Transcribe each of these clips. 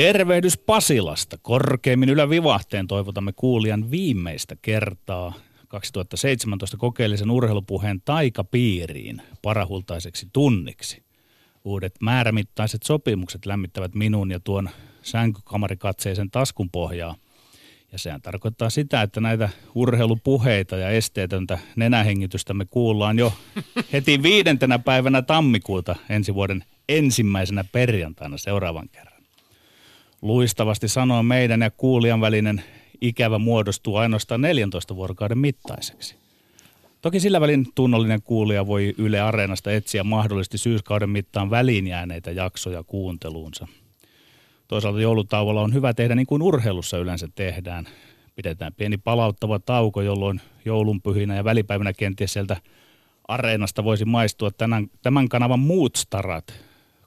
Tervehdys Pasilasta. Korkeimmin ylävivahteen toivotamme kuulijan viimeistä kertaa 2017 kokeellisen urheilupuheen taikapiiriin parahultaiseksi tunniksi. Uudet määrämittaiset sopimukset lämmittävät minun ja tuon sänkykamarikatseisen taskun pohjaa. Ja sehän tarkoittaa sitä, että näitä urheilupuheita ja esteetöntä nenähengitystä me kuullaan jo heti viidentenä päivänä tammikuuta ensi vuoden ensimmäisenä perjantaina seuraavan kerran. Luistavasti sanoa meidän ja kuulijan välinen ikävä muodostuu ainoastaan 14 vuorokauden mittaiseksi. Toki sillä välin tunnollinen kuulija voi Yle Areenasta etsiä mahdollisesti syyskauden mittaan väliin jääneitä jaksoja kuunteluunsa. Toisaalta joulutauolla on hyvä tehdä niin kuin urheilussa yleensä tehdään. Pidetään pieni palauttava tauko, jolloin joulunpyhinä ja välipäivänä kenties sieltä Areenasta voisi maistua tämän, tämän kanavan muut starat,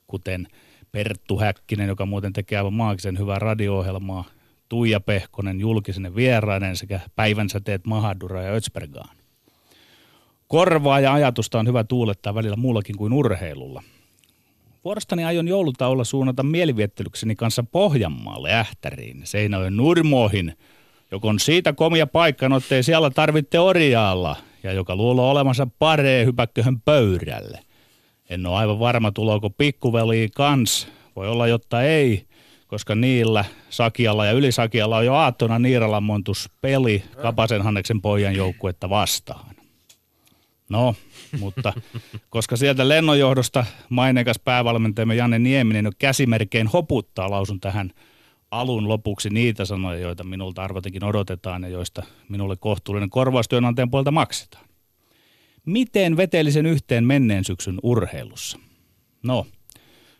kuten Perttu Häkkinen, joka muuten tekee aivan maagisen hyvää radio-ohjelmaa, Tuija Pehkonen julkisenne vierainen sekä päivänsäteet Mahadura ja Ötsbergaan. Korvaa ja ajatusta on hyvä tuulettaa välillä muullakin kuin urheilulla. Vuorostani aion joulutauolla suunnata mieliviettelykseni kanssa Pohjanmaalle Ähtäriin, Seinäjoen Nurmoihin, joka on siitä komia paikka, no ettei siellä tarvitte orjaalla, ja joka luulee olemansa paree hypäkköhön pöydälle. En ole aivan varma, tuloako pikkuveli kans. Voi olla, jotta ei, koska niillä Sakialla ja Ylisakialla on jo aattona Niiralan montus peli Kapasen Hanneksen pojan joukkuetta vastaan. No, mutta koska sieltä lennonjohdosta maineikas päävalmentajamme Janne Nieminen jo käsimerkein hoputtaa, lausun tähän alun lopuksi niitä sanoja, joita minulta arvotenkin odotetaan ja joista minulle kohtuullinen korvaustyönantajan puolta maksetaan. Miten vetelisen yhteen menneen syksyn urheilussa? No,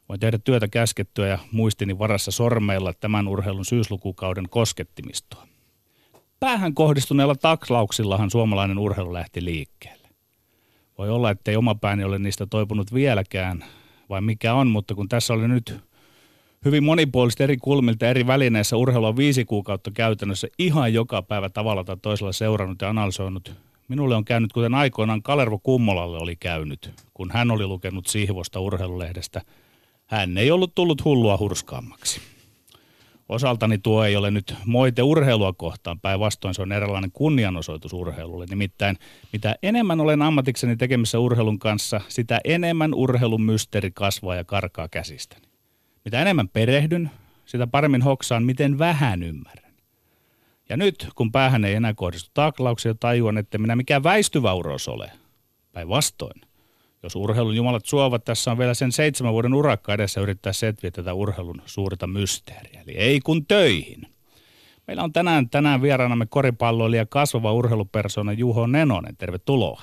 voin tehdä työtä käskettyä ja muistini varassa sormeilla tämän urheilun syyslukukauden koskettimistoa. Päähän kohdistuneella takslauksillahan suomalainen urheilu lähti liikkeelle. Voi olla, ettei oma pääni ole niistä toipunut vieläkään, vai mikä on, mutta kun tässä oli nyt hyvin monipuolista eri kulmilta eri välineissä urheilua viisi kuukautta käytännössä ihan joka päivä tavalla tai toisella seurannut ja analysoinut. Minulle on käynyt, kuten aikoinaan Kalervo Kummolalle oli käynyt, kun hän oli lukenut Sihvosta urheilulehdestä. Hän ei ollut tullut hullua hurskaammaksi. Osaltani tuo ei ole nyt moite urheilua kohtaan, päinvastoin se on eräänlainen kunnianosoitus urheilulle. Nimittäin mitä enemmän olen ammatikseni tekemissä urheilun kanssa, sitä enemmän urheilun mysteeri kasvaa ja karkaa käsistäni. Mitä enemmän perehdyn, sitä paremmin hoksaan, miten vähän ymmärrän. Ja nyt, kun päähän ei enää kohdistu taklauksia, tajuan, että minä mikään väistyvä uros ole. Päinvastoin. Jos urheilun jumalat suovat, tässä on vielä sen seitsemän vuoden urakka edessä yrittää setviä tätä urheilun suurta mysteeriä. Eli ei kun töihin. Meillä on tänään, tänään vieraanamme koripalloilija kasvava urheilupersona Juho Nenonen. Tervetuloa.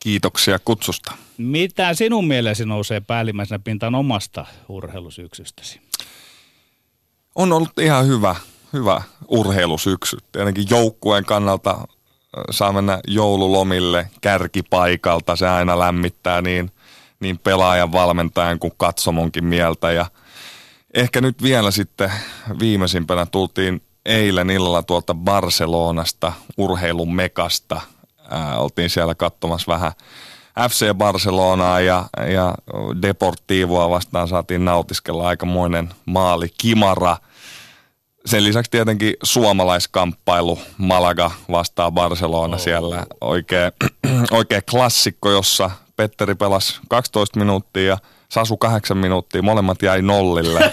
Kiitoksia kutsusta. Mitä sinun mielesi nousee päällimmäisenä pintaan omasta urheilusyksystäsi? On ollut ihan hyvä, hyvä urheilusyksy. Tietenkin joukkueen kannalta saa mennä joululomille kärkipaikalta. Se aina lämmittää niin, niin pelaajan, valmentajan kuin katsomonkin mieltä. Ja ehkä nyt vielä sitten viimeisimpänä tultiin eilen illalla tuolta Barcelonasta, urheilun mekasta. Oltiin siellä katsomassa vähän FC Barcelonaa ja, ja Deportivoa vastaan saatiin nautiskella aikamoinen maali Kimara – sen lisäksi tietenkin suomalaiskamppailu Malaga vastaa Barcelona oh. siellä. Oikea, oikea klassikko, jossa Petteri pelasi 12 minuuttia ja Sasu 8 minuuttia. Molemmat jäi nollille.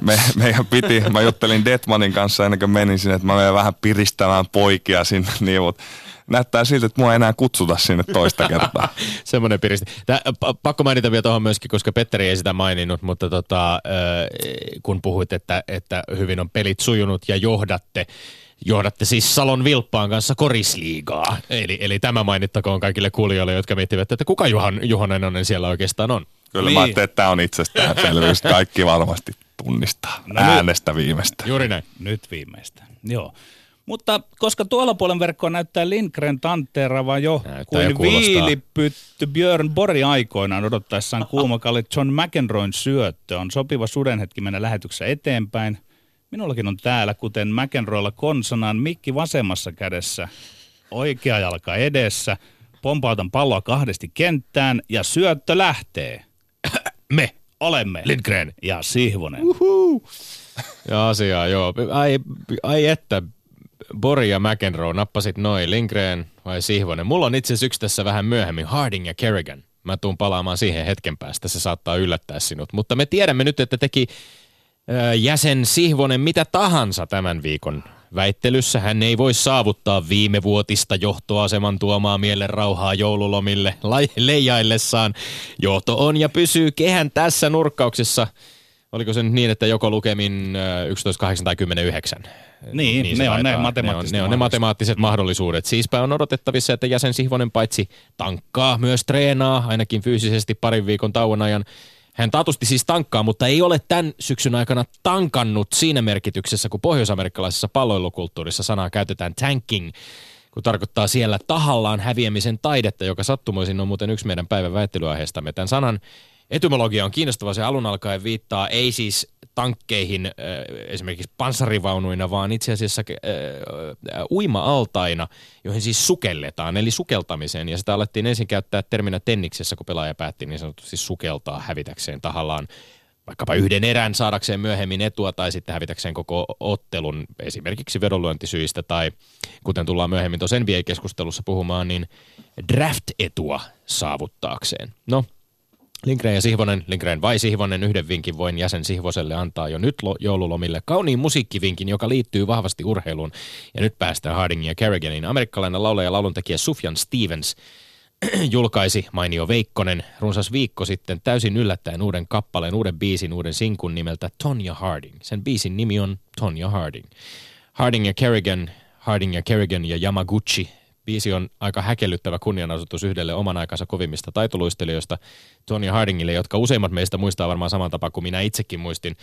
Me, meidän piti, mä juttelin Detmanin kanssa ennen kuin menin sinne, että mä menen vähän piristämään poikia sinne, niin, mutta näyttää siltä, että mua ei enää kutsuta sinne toista kertaa. Semmoinen piristi. Tää, pakko mainita vielä tuohon myöskin, koska Petteri ei sitä maininnut, mutta tota, kun puhuit, että, että hyvin on pelit sujunut ja johdatte, johdatte siis Salon Vilppaan kanssa korisliigaa. Eli, eli tämä mainittakoon kaikille kuulijoille, jotka miettivät, että kuka Juhan, Juhan Enonen siellä oikeastaan on. Kyllä niin. mä ajattelin, että tämä on itsestäänselvyys. Kaikki varmasti tunnistaa no äänestä viimeistä. Juuri näin. Nyt viimeistä. Joo. Mutta koska tuolla puolen verkkoa näyttää Lindgren tanteerava jo näyttää kuin viilipytty Björn Bori aikoinaan odottaessaan kuumakalle John McEnroyn syöttö, on sopiva sudenhetki mennä lähetyksessä eteenpäin. Minullakin on täällä, kuten McEnroylla konsonaan, mikki vasemmassa kädessä, oikea jalka edessä, pompautan palloa kahdesti kenttään ja syöttö lähtee. Me olemme Lindgren. ja Sihvonen. Ja asiaa, joo. Ai, ai että, Bori ja McEnroe nappasit noin, Lindgren vai Sihvonen. Mulla on itse asiassa yksi tässä vähän myöhemmin, Harding ja Kerrigan. Mä tuun palaamaan siihen hetken päästä, se saattaa yllättää sinut. Mutta me tiedämme nyt, että teki ö, jäsen Sihvonen mitä tahansa tämän viikon väittelyssä. Hän ei voi saavuttaa viime vuotista johtoaseman tuomaa mielen rauhaa joululomille leijaillessaan. Johto on ja pysyy kehän tässä nurkkauksessa. Oliko se nyt niin, että joko lukemin 11, 8 tai 10, 9? Niin, niin ne on ne matemaattiset ne on, ne on ne matemaattiset mahdollisuudet. Siispä on odotettavissa, että jäsen Sihvonen paitsi tankkaa, myös treenaa, ainakin fyysisesti parin viikon tauon ajan. Hän taatusti siis tankkaa, mutta ei ole tämän syksyn aikana tankannut siinä merkityksessä, kun pohjoisamerikkalaisessa palloilukulttuurissa sanaa käytetään tanking, kun tarkoittaa siellä tahallaan häviämisen taidetta, joka sattumoisin on muuten yksi meidän päivän väittelyaiheestamme. Tämän sanan etymologia on kiinnostava. Se alun alkaen viittaa ei siis tankkeihin äh, esimerkiksi panssarivaunuina, vaan itse asiassa äh, äh, uima-altaina, joihin siis sukelletaan, eli sukeltamiseen. Ja sitä alettiin ensin käyttää terminä tenniksessä, kun pelaaja päätti niin sanotusti sukeltaa hävitäkseen tahallaan vaikkapa yhden erän saadakseen myöhemmin etua tai sitten hävitäkseen koko ottelun esimerkiksi vedonlyöntisyistä tai kuten tullaan myöhemmin tuossa NBA-keskustelussa puhumaan, niin draft-etua saavuttaakseen. No, Lindgren ja Sihvonen, Lindgren vai Sihvonen, yhden vinkin voin jäsen Sihvoselle antaa jo nyt joululomille. Kauniin musiikkivinkin, joka liittyy vahvasti urheiluun. Ja nyt päästään Hardingin ja Kerriganin. Amerikkalainen laulaja ja lauluntekijä Sufjan Stevens julkaisi Mainio Veikkonen runsas viikko sitten täysin yllättäen uuden kappaleen, uuden biisin, uuden sinkun nimeltä Tonya Harding. Sen biisin nimi on Tonya Harding. Harding ja Kerrigan, Harding ja Kerrigan ja Yamaguchi Biisi on aika häkellyttävä kunnianasutus yhdelle oman aikansa kovimmista taitoluistelijoista, Tony Hardingille, jotka useimmat meistä muistaa varmaan saman tapaa kuin minä itsekin muistin.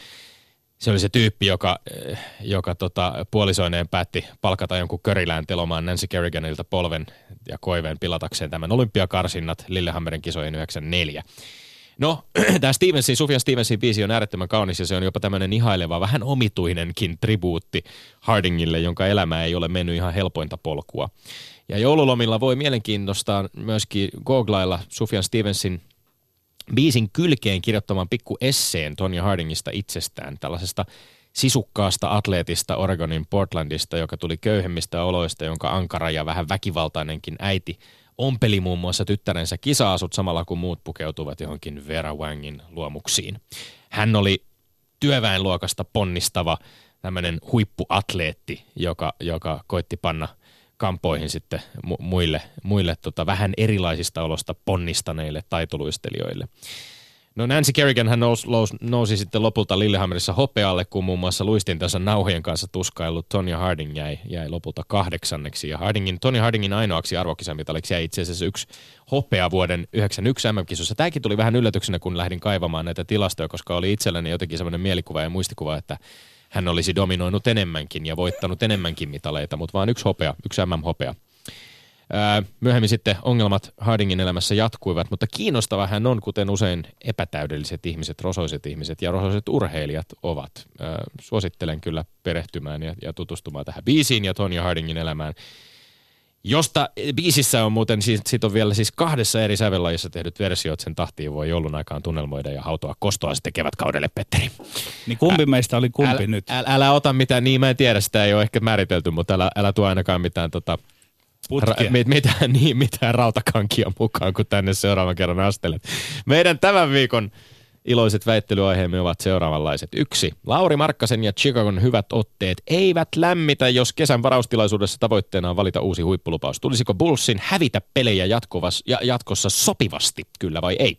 Se oli se tyyppi, joka, eh, joka tota, puolisoineen päätti palkata jonkun körilään telomaan Nancy Kerriganilta polven ja koiveen pilatakseen tämän olympiakarsinnat Lillehammerin kisojen 94. No, tämä Stevensin, Sufjan Stevensin biisi on äärettömän kaunis ja se on jopa tämmöinen ihaileva, vähän omituinenkin tribuutti Hardingille, jonka elämä ei ole mennyt ihan helpointa polkua. Ja joululomilla voi mielenkiinnostaa myöskin googlailla Sufjan Stevensin biisin kylkeen kirjoittamaan pikku esseen Tonya Hardingista itsestään, tällaisesta sisukkaasta atleetista Oregonin Portlandista, joka tuli köyhemmistä oloista, jonka ankara ja vähän väkivaltainenkin äiti ompeli muun muassa tyttärensä kisaasut samalla kun muut pukeutuvat johonkin Vera Wangin luomuksiin. Hän oli työväenluokasta ponnistava tämmöinen huippuatleetti, joka, joka koitti panna – kampoihin sitten mu- muille, muille tota, vähän erilaisista olosta ponnistaneille taitoluistelijoille. No Nancy Kerrigan hän nousi, nousi, nousi sitten lopulta Lillehammerissa hopealle, kun muun muassa luistintansa nauhojen kanssa tuskaillut Tonya Harding jäi, jäi lopulta kahdeksanneksi. Ja Hardingin, Tony Hardingin ainoaksi arvokisamitaliksi jäi itse asiassa yksi hopea vuoden 91 MM-kisossa. Tämäkin tuli vähän yllätyksenä, kun lähdin kaivamaan näitä tilastoja, koska oli itselläni jotenkin semmoinen mielikuva ja muistikuva, että hän olisi dominoinut enemmänkin ja voittanut enemmänkin mitaleita, mutta vaan yksi hopea, yksi MM-hopea. Myöhemmin sitten ongelmat Hardingin elämässä jatkuivat, mutta kiinnostava hän on, kuten usein epätäydelliset ihmiset, rosoiset ihmiset ja rosoiset urheilijat ovat. Suosittelen kyllä perehtymään ja, ja tutustumaan tähän biisiin ja Tonya Hardingin elämään Josta biisissä on muuten, sit on vielä siis kahdessa eri sävellajissa tehdyt versiot, sen tahtiin voi joulun aikaan tunnelmoida ja hautoa kostoa sitten kevätkaudelle, Petteri. Niin kumpi Ä, meistä oli kumpi älä, nyt? Älä, älä ota mitään, niin mä en tiedä, sitä ei ole ehkä määritelty, mutta älä, älä tuo ainakaan mitään tota, Ra, mit, mitään, niin, mitään rautakankia mukaan, kun tänne seuraavan kerran astelet. Meidän tämän viikon Iloiset väittelyaiheemme ovat seuraavanlaiset. Yksi. Lauri Markkasen ja Chicagon hyvät otteet eivät lämmitä, jos kesän varaustilaisuudessa tavoitteena on valita uusi huippulupaus. Tulisiko Bullsin hävitä pelejä jatkuvas, ja, jatkossa sopivasti, kyllä vai ei?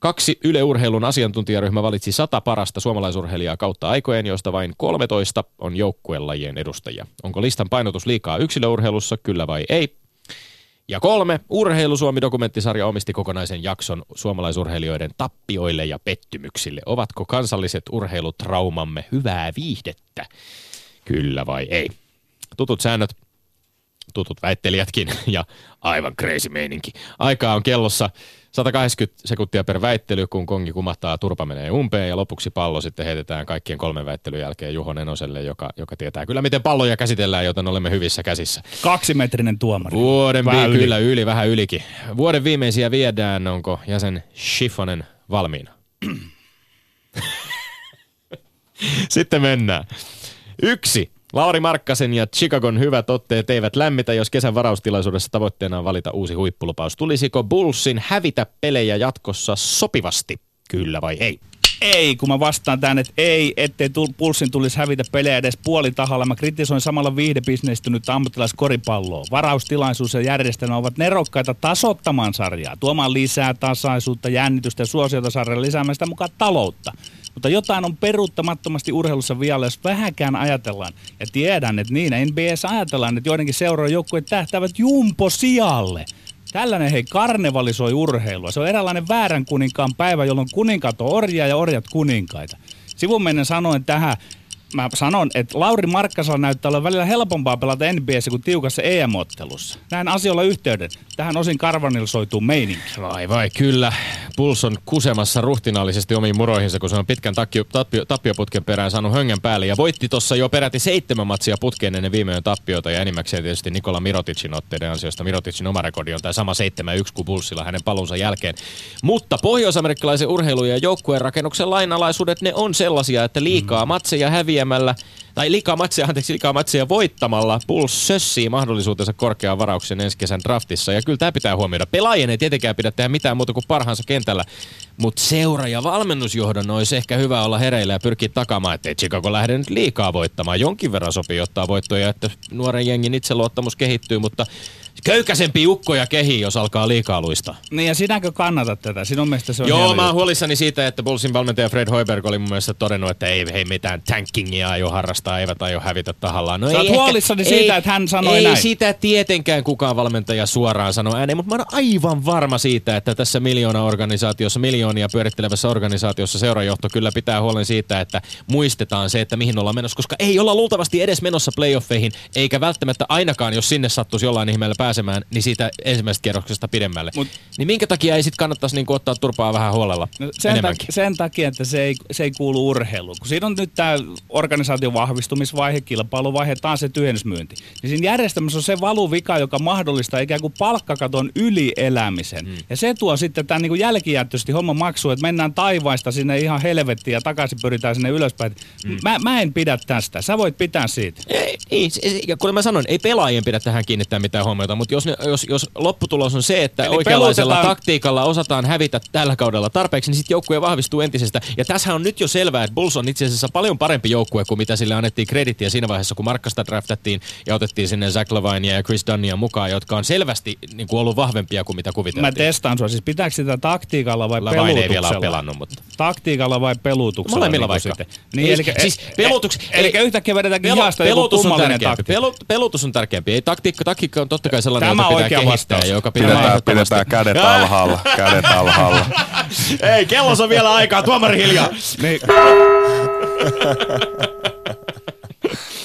Kaksi Yle Urheilun asiantuntijaryhmä valitsi sata parasta suomalaisurheilijaa kautta aikojen, joista vain 13 on joukkuelajien edustajia. Onko listan painotus liikaa yksilöurheilussa, kyllä vai ei? Ja kolme, Urheilusuomi-dokumenttisarja omisti kokonaisen jakson suomalaisurheilijoiden tappioille ja pettymyksille. Ovatko kansalliset urheilutraumamme hyvää viihdettä? Kyllä vai ei? Tutut säännöt, tutut väittelijätkin ja aivan crazy meininki. Aikaa on kellossa 180 sekuntia per väittely, kun kongi kumahtaa, turpa menee umpeen ja lopuksi pallo sitten heitetään kaikkien kolmen väittelyn jälkeen Juho Nenoselle, joka, joka tietää kyllä miten palloja käsitellään, joten olemme hyvissä käsissä. Kaksimetrinen tuomari. Vuoden vähän vi- yli. kyllä yli, vähän ylikin. Vuoden viimeisiä viedään, onko jäsen Schiffonen valmiina? Sitten mennään. Yksi. Lauri Markkasen ja Chicagon hyvät otteet eivät lämmitä, jos kesän varaustilaisuudessa tavoitteena on valita uusi huippulupaus. Tulisiko Bullsin hävitä pelejä jatkossa sopivasti? Kyllä vai ei? Ei, kun mä vastaan tähän, että ei, ettei tul, pulssin tulisi hävitä pelejä edes puolitahalla. Mä kritisoin samalla viihdebisnestynyttä ammattilaiskoripalloa. Varaustilaisuus ja järjestelmä ovat nerokkaita tasottamaan sarjaa, tuomaan lisää tasaisuutta, jännitystä ja suosiota sarjaa, lisäämään sitä mukaan taloutta. Mutta jotain on peruuttamattomasti urheilussa vielä, jos vähäkään ajatellaan. Ja tiedän, että niin NBS ajatellaan, että joidenkin seuraa joukkueet tähtävät jumpo sijalle. Tällainen hei karnevalisoi urheilua. Se on eräänlainen väärän kuninkaan päivä, jolloin kuninkaat on orjia ja orjat kuninkaita. Sivun mennen sanoen tähän mä sanon, että Lauri Markkasalla näyttää olla välillä helpompaa pelata NBS kuin tiukassa EM-ottelussa. Näin asioilla yhteyden. Tähän osin karvanilsoituu meininki. Vai vai, kyllä. Puls on kusemassa ruhtinaallisesti omiin muroihinsa, kun se on pitkän takkio, tappio, tappioputken perään saanut höngän päälle. Ja voitti tuossa jo peräti seitsemän matsia putkeen ennen viimeinen tappiota. Ja enimmäkseen tietysti Nikola Miroticin otteiden ansiosta. Miroticin oma rekordi on tämä sama 7-1 kuin Pulssilla hänen paluunsa jälkeen. Mutta pohjoisamerikkalaisen urheilu- ja joukkueen rakennuksen lainalaisuudet, ne on sellaisia, että liikaa matseja häviämällä tai liikaa matseja, anteeksi, liikaa matseja voittamalla Bulls sössii mahdollisuutensa korkeaan varauksen ensi kesän draftissa. Ja kyllä tämä pitää huomioida. Pelaajien ei tietenkään pidä tehdä mitään muuta kuin parhaansa kentällä. Mutta seura- ja valmennusjohdon olisi ehkä hyvä olla hereillä ja pyrkiä takaamaan, ettei Chicago lähde nyt liikaa voittamaan. Jonkin verran sopii ottaa voittoja, että nuoren jengin itseluottamus kehittyy, mutta köykäsempi ukkoja kehi, jos alkaa liikaa luista. Niin ja sinäkö kannatat tätä? Sinun mielestä se on Joo, mä oon huolissani siitä, että Bullsin valmentaja Fred Hoiberg oli mun mielestä todennut, että ei, ei mitään tankingia aio harrastaa, eivät aio hävitä tahallaan. No Sä ei oot huolissani ehkä, siitä, ei, että hän sanoi ei näin. sitä tietenkään kukaan valmentaja suoraan sano ääneen, mutta mä oon aivan varma siitä, että tässä miljoona organisaatiossa, miljoonia pyörittelevässä organisaatiossa seurajohto kyllä pitää huolen siitä, että muistetaan se, että mihin ollaan menossa, koska ei olla luultavasti edes menossa playoffeihin, eikä välttämättä ainakaan, jos sinne sattuisi jollain ihmeellä pääsemään, niin siitä ensimmäisestä kierroksesta pidemmälle. Mut- niin minkä takia ei sitten kannattaisi niinku ottaa turpaa vähän huolella No sen, takia, sen takia, että se ei, se ei kuulu urheiluun. Kun siinä on nyt tämä organisaation vahvistumisvaihe, kilpailuvaihe, taas se tyhjennysmyynti. Niin siinä järjestelmässä on se valuvika, joka mahdollistaa ikään kuin palkkakaton ylielämisen. Mm. Ja se tuo sitten tämän niin jälkijättöisesti homman maksu, että mennään taivaista sinne ihan helvettiin ja takaisin pyritään sinne ylöspäin. Mm. Mä, mä en pidä tästä. Sä voit pitää siitä. Ei, ei, ja kuten mä sanoin, ei pelaajien pidä tähän kiinnittää mitään huomiota, mutta jos, ne, jos, jos lopputulos on se, että Eli oikeanlaisella pelutetaan- taktiikalla osataan hävitä tällä kaudella tarpeeksi, niin sitten joukkue vahvistuu entisestä. Ja tässä on nyt jo selvää, että Bulls on itse asiassa paljon parempi joukkue kuin mitä sille annettiin kredittiä siinä vaiheessa, kun Markkasta draftattiin ja otettiin sinne Zach Lavinia ja Chris Dunnia mukaan, jotka on selvästi niin kuin ollut vahvempia kuin mitä Mä kuviteltiin. testaan sua. Siis pitääkö sitä taktiikalla vai Lavine ei vielä ole pelutuksella? pelannut, mutta... Taktiikalla vai pelutuksella? Molemmilla niin kuin vaikka. sitten? Niin, Ei, eli, siis pelutuks- Eli ei- yhtäkkiä vedetäänkin Pelu- hihasta joku pelutus on tärkeämpi. Pelu, pelutus on tärkeämpi. Ei taktiikka, taktiikka on totta kai sellainen, Tämä jota pitää oikea kehittää, vastaus. joka pitää Pidetään, pidetään kädet alhaalla, kädet alhaalla. Ei, kellos on vielä aikaa, tuomari hiljaa. Niin,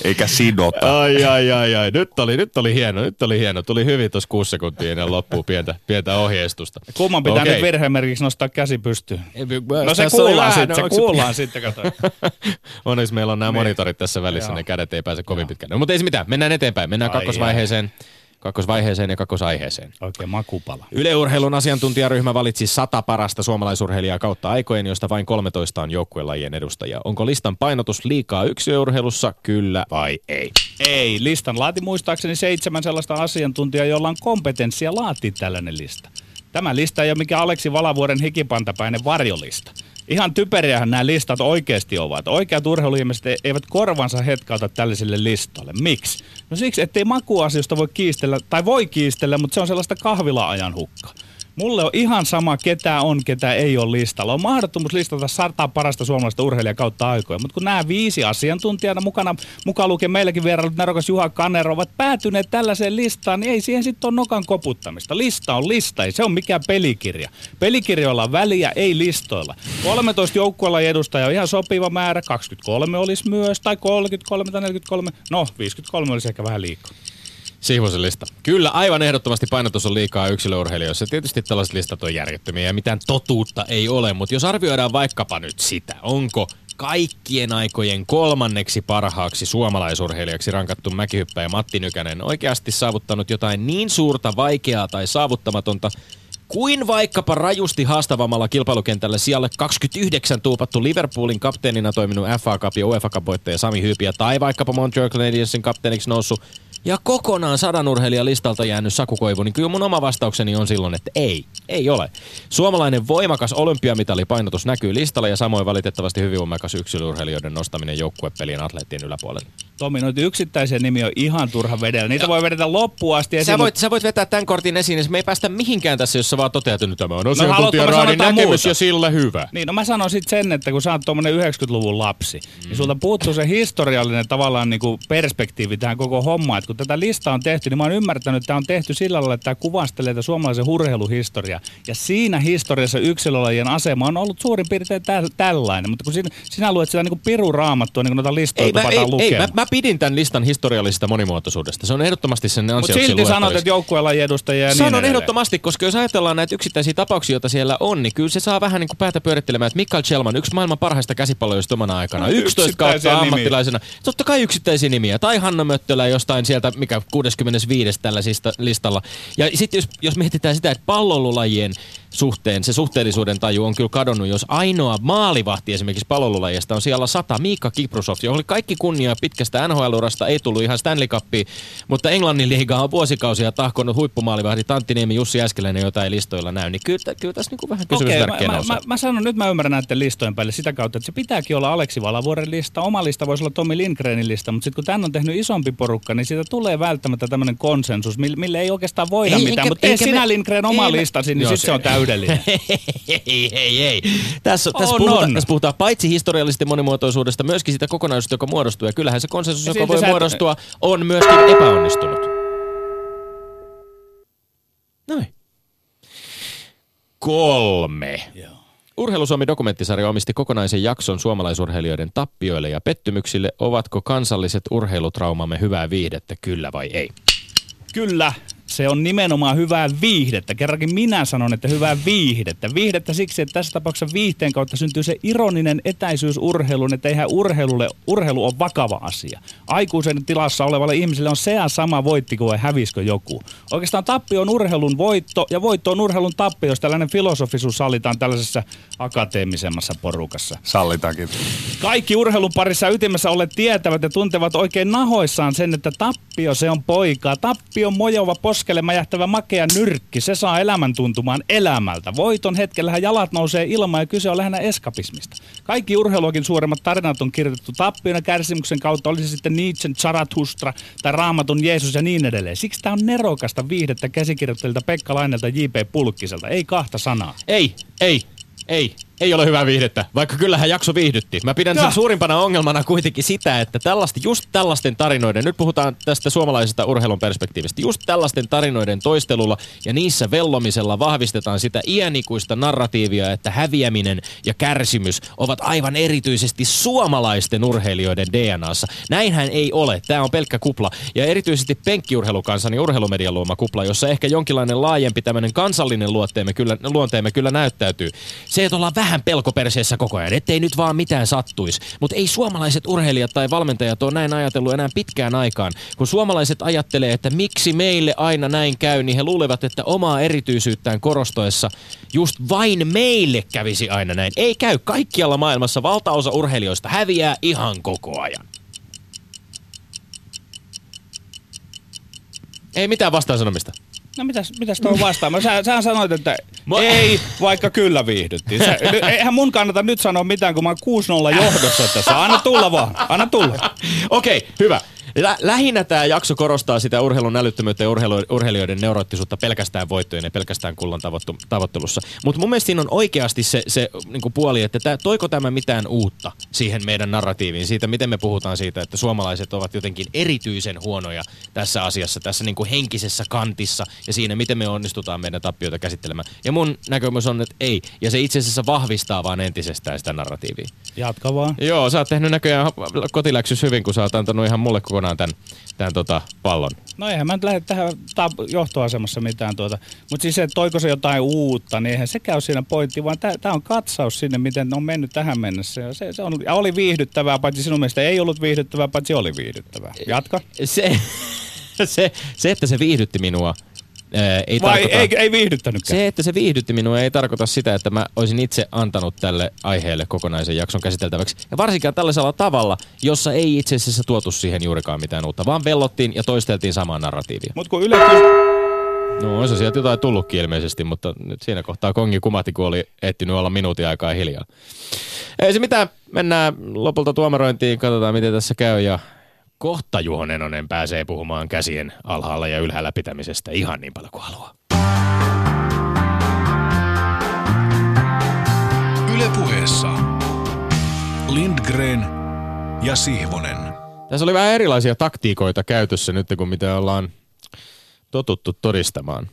Eikä sidota. Ai, ai, ai, ai. Nyt oli, nyt oli hieno, nyt oli hieno. Tuli hyvin tuossa kuusi sekuntia ennen loppuun pientä, pientä ohjeistusta. kumman pitää Okei. nyt virhemerkiksi nostaa käsi pystyyn? No se kuullaan sitten, no se kuullaan sitten, kato. Onneksi meillä on nämä Niin. monitorit tässä välissä, Joo. ne kädet ei pääse kovin pitkään. No, mutta ei se mitään, mennään eteenpäin. Mennään Ai kakkosvaiheeseen, kakkosvaiheeseen ja kakkosaiheeseen. Oikein makupala. Yleurheilun asiantuntijaryhmä valitsi sata parasta suomalaisurheilijaa kautta aikojen, joista vain 13 on joukkuelajien edustajia. Onko listan painotus liikaa yksilöurheilussa, kyllä vai ei? Ei, listan laati muistaakseni seitsemän sellaista asiantuntijaa, jolla on kompetenssia laatia tällainen lista. Tämä lista ei ole mikään Aleksi Valavuoren hikipantapäinen varjolista. Ihan typeriähän nämä listat oikeasti ovat. Oikeat urheiluihmiset e- eivät korvansa hetkauta tällaisille listoille. Miksi? No siksi, ettei makuasioista voi kiistellä, tai voi kiistellä, mutta se on sellaista kahvila-ajan hukkaa. Mulle on ihan sama, ketä on, ketä ei ole listalla. On mahdottomuus listata sata parasta suomalaista urheilijaa kautta aikoja. Mutta kun nämä viisi asiantuntijana mukana, mukaan lukien meilläkin vierailut nerokas Juha Kanero, ovat päätyneet tällaiseen listaan, niin ei siihen sitten ole nokan koputtamista. Lista on lista, ei se on mikään pelikirja. Pelikirjoilla on väliä, ei listoilla. 13 joukkueella edustaja on ihan sopiva määrä, 23 olisi myös, tai 33 tai 43. No, 53 olisi ehkä vähän liikaa. Sihvosen lista. Kyllä, aivan ehdottomasti painotus on liikaa yksilöurheilijoissa. Tietysti tällaiset listat on järjettömiä ja mitään totuutta ei ole, mutta jos arvioidaan vaikkapa nyt sitä, onko kaikkien aikojen kolmanneksi parhaaksi suomalaisurheilijaksi rankattu mäkihyppäjä Matti Nykänen oikeasti saavuttanut jotain niin suurta, vaikeaa tai saavuttamatonta kuin vaikkapa rajusti haastavammalla kilpailukentällä siellä 29 tuupattu Liverpoolin kapteenina toiminut FA Cup ja UEFA Cup voittaja Sami Hyypiä tai vaikkapa Montreal Canadiensin kapteeniksi noussut ja kokonaan sadan urheilijan listalta jäänyt Saku Koivu, niin kyllä mun oma vastaukseni on silloin, että ei, ei ole. Suomalainen voimakas olympiamitalipainotus näkyy listalla ja samoin valitettavasti hyvin voimakas yksilöurheilijoiden nostaminen joukkuepelien atleettien yläpuolelle. Tomi, noita yksittäisiä nimiä on ihan turha vedellä. Niitä voi vedetä loppuun asti. Sä esiin, voit, sä voit vetää tämän kortin esiin, ja me ei päästä mihinkään tässä, jos sä vaan toteat, että tämä on mä asiantuntijaraadin jotain näkemys muuta? ja sillä hyvä. Niin, no mä sanon sitten sen, että kun sä oot tuommoinen 90-luvun lapsi, mm. niin sulta puuttuu se historiallinen tavallaan niin kuin perspektiivi tähän koko hommaan. Että kun tätä listaa on tehty, niin mä oon ymmärtänyt, että tämä on tehty sillä lailla, että tämä kuvastelee tätä suomalaisen urheiluhistoriaa. Ja siinä historiassa yksilölajien asema on ollut suurin piirtein täl- tällainen. Mutta kun sinä, sinä luet sitä niin kuin piruraamattua, niin kuin noita listoja Ei, mä, ei, ei, mä, mä, pidin tämän listan historiallisesta monimuotoisuudesta. Se on ehdottomasti sen Mutta ansioksi silti sanot, että joukkueen edustajia ja niin Sanon edelleen. ehdottomasti, koska jos ajatellaan näitä yksittäisiä tapauksia, joita siellä on, niin kyllä se saa vähän niin kuin päätä pyörittelemään, että Mikael Chelman, yksi maailman parhaista käsipalloista omana aikana, No, 11 yksittäisiä kautta nimiä. ammattilaisena. Totta kai yksittäisiä nimiä. Tai Hanna Möttölä jostain sieltä, mikä 65 tällä listalla. Ja sitten jos, jos mietitään sitä, että pallolulajien suhteen, se suhteellisuuden taju on kyllä kadonnut, jos ainoa maalivahti esimerkiksi pallolulajista on siellä 100, Miikka Kiprusov, johon oli kaikki kunnia pitkästä NHL-urasta, ei tullut ihan Stanley Cupiin, mutta Englannin liiga on vuosikausia tahkonut huippumaalivahdit Antti Niemi, Jussi Äskeläinen, jota ei listoilla näy, niin kyllä, kyllä tässä niin kuin vähän Okei, kysymysmerkkejä mä, mä, nousee. mä, mä, sanon, nyt mä ymmärrän näiden listojen päälle sitä kautta, että se pitääkin olla Aleksi Valavuoren lista. Oma lista voisi olla Tommi Lindgrenin lista, mutta sitten kun tämän on tehnyt isompi porukka, niin siitä tulee välttämättä tämmöinen konsensus, mille, mille ei oikeastaan voida Ei, mitään. enkä- Mutta tee sinä me- Lindgren oma ei mä- listasi, niin sitten se- on täydellinen. ei, ei, ei. Tässä, tässä, On, puhutaan, on. tässä puhutaan paitsi historiallisesta monimuotoisuudesta, myöskin sitä kokonaisuudesta, joka muodostuu. Ja kyllähän se konsensus, Ja joka voi et- muodostua, on myöskin epäonnistunut. Noin. Kolme. Urheilusuomi dokumenttisarja omisti kokonaisen jakson suomalaisurheilijoiden tappioille ja pettymyksille. Ovatko kansalliset urheilutraumamme hyvää viihdettä, kyllä vai ei? Kyllä, se on nimenomaan hyvää viihdettä. Kerrankin minä sanon, että hyvää viihdettä. Viihdettä siksi, että tässä tapauksessa viihteen kautta syntyy se ironinen etäisyys urheiluun, että eihän urheilulle, urheilu on vakava asia. Aikuisen tilassa olevalle ihmiselle on se sama voitti kuin häviskö joku. Oikeastaan tappio on urheilun voitto ja voitto on urheilun tappio, jos tällainen filosofisuus sallitaan tällaisessa akateemisemmassa porukassa. Sallitakin. Kaikki urheilun parissa ytimessä olleet tietävät ja tuntevat oikein nahoissaan sen, että tappio se on poikaa. Tappio on mojova poskelle mäjähtävä makea nyrkki. Se saa elämän tuntumaan elämältä. Voiton hetkellähän jalat nousee ilmaan ja kyse on lähinnä eskapismista. Kaikki urheiluakin suuremmat tarinat on kirjoitettu tappion ja kärsimyksen kautta, oli se sitten Nietzschen, Zarathustra tai Raamatun Jeesus ja niin edelleen. Siksi tämä on nerokasta viihdettä käsikirjoittajilta Pekka Lainelta J.P. Pulkkiselta. Ei kahta sanaa. Ei, ei, ei. Ei ole hyvää viihdettä, vaikka kyllähän jakso viihdytti. Mä pidän sen suurimpana ongelmana kuitenkin sitä, että tällaista, just tällaisten tarinoiden, nyt puhutaan tästä suomalaisesta urheilun perspektiivistä, just tällaisten tarinoiden toistelulla ja niissä vellomisella vahvistetaan sitä iänikuista narratiivia, että häviäminen ja kärsimys ovat aivan erityisesti suomalaisten urheilijoiden DNAssa. Näinhän ei ole. Tämä on pelkkä kupla. Ja erityisesti penkkiurheilukansan ja urheilumedian luoma kupla, jossa ehkä jonkinlainen laajempi tämmöinen kansallinen luonteemme kyllä, luonteemme kyllä näyttäytyy. Se, että ollaan vähän pelkoperseessä koko ajan, ettei nyt vaan mitään sattuisi. Mutta ei suomalaiset urheilijat tai valmentajat ole näin ajatellut enää pitkään aikaan. Kun suomalaiset ajattelee, että miksi meille aina näin käy, niin he luulevat, että omaa erityisyyttään korostoessa just vain meille kävisi aina näin. Ei käy. Kaikkialla maailmassa valtaosa urheilijoista häviää ihan koko ajan. Ei mitään vastaansanomista. No mitäs, mitäs tuo vastaan? Sä, sä sanoit, että Mä- ei, vaikka kyllä viihdyttiin. Sä, eihän mun kannata nyt sanoa mitään, kun mä oon 6-0 johdossa tässä. Anna tulla vaan, anna tulla. Okei, hyvä. Lä- lähinnä tämä jakso korostaa sitä urheilun älyttömyyttä ja urheilu- urheilijoiden neuroottisuutta pelkästään voittojen ja pelkästään kullan tavoittu- tavoittelussa. Mutta mun mielestä siinä on oikeasti se, se niinku puoli, että tää, toiko tämä mitään uutta siihen meidän narratiiviin, siitä miten me puhutaan siitä, että suomalaiset ovat jotenkin erityisen huonoja tässä asiassa, tässä niinku henkisessä kantissa ja siinä, miten me onnistutaan meidän tappioita käsittelemään. Ja mun näkemys on, että ei. Ja se itse asiassa vahvistaa vaan entisestään sitä narratiivia. Jatka vaan. Joo, sä oot tehnyt näköjään kotiläksys hyvin, kun sä oot antanut ihan mulle kokonaan tämän, tämän tota, pallon. No eihän mä nyt lähde tähän johtoasemassa mitään tuota. Mutta siis se, että toiko se jotain uutta, niin eihän se käy siinä pointti, vaan tämä on katsaus sinne, miten ne on mennyt tähän mennessä. Ja se, se on, ja oli viihdyttävää, paitsi sinun mielestä ei ollut viihdyttävää, paitsi oli viihdyttävää. Jatka. Se, se, se, että se viihdytti minua, ei Vai tarkoita, ei, ei viihdyttänytkään? se, että se viihdytti minua, ei tarkoita sitä, että mä olisin itse antanut tälle aiheelle kokonaisen jakson käsiteltäväksi. Ja varsinkaan tällaisella tavalla, jossa ei itse asiassa tuotu siihen juurikaan mitään uutta, vaan vellottiin ja toisteltiin samaa narratiivia. Mutta kun Yle No on se sieltä jotain tullutkin ilmeisesti, mutta nyt siinä kohtaa kongi kumati, kun oli ehtinyt olla minuutin aikaa hiljaa. Ei se mitään, mennään lopulta tuomarointiin, katsotaan miten tässä käy ja kohta Juho Nenonen pääsee puhumaan käsien alhaalla ja ylhäällä pitämisestä ihan niin paljon kuin haluaa. Ylepuheessa Lindgren ja Sihvonen. Tässä oli vähän erilaisia taktiikoita käytössä nyt, kun mitä ollaan totuttu todistamaan.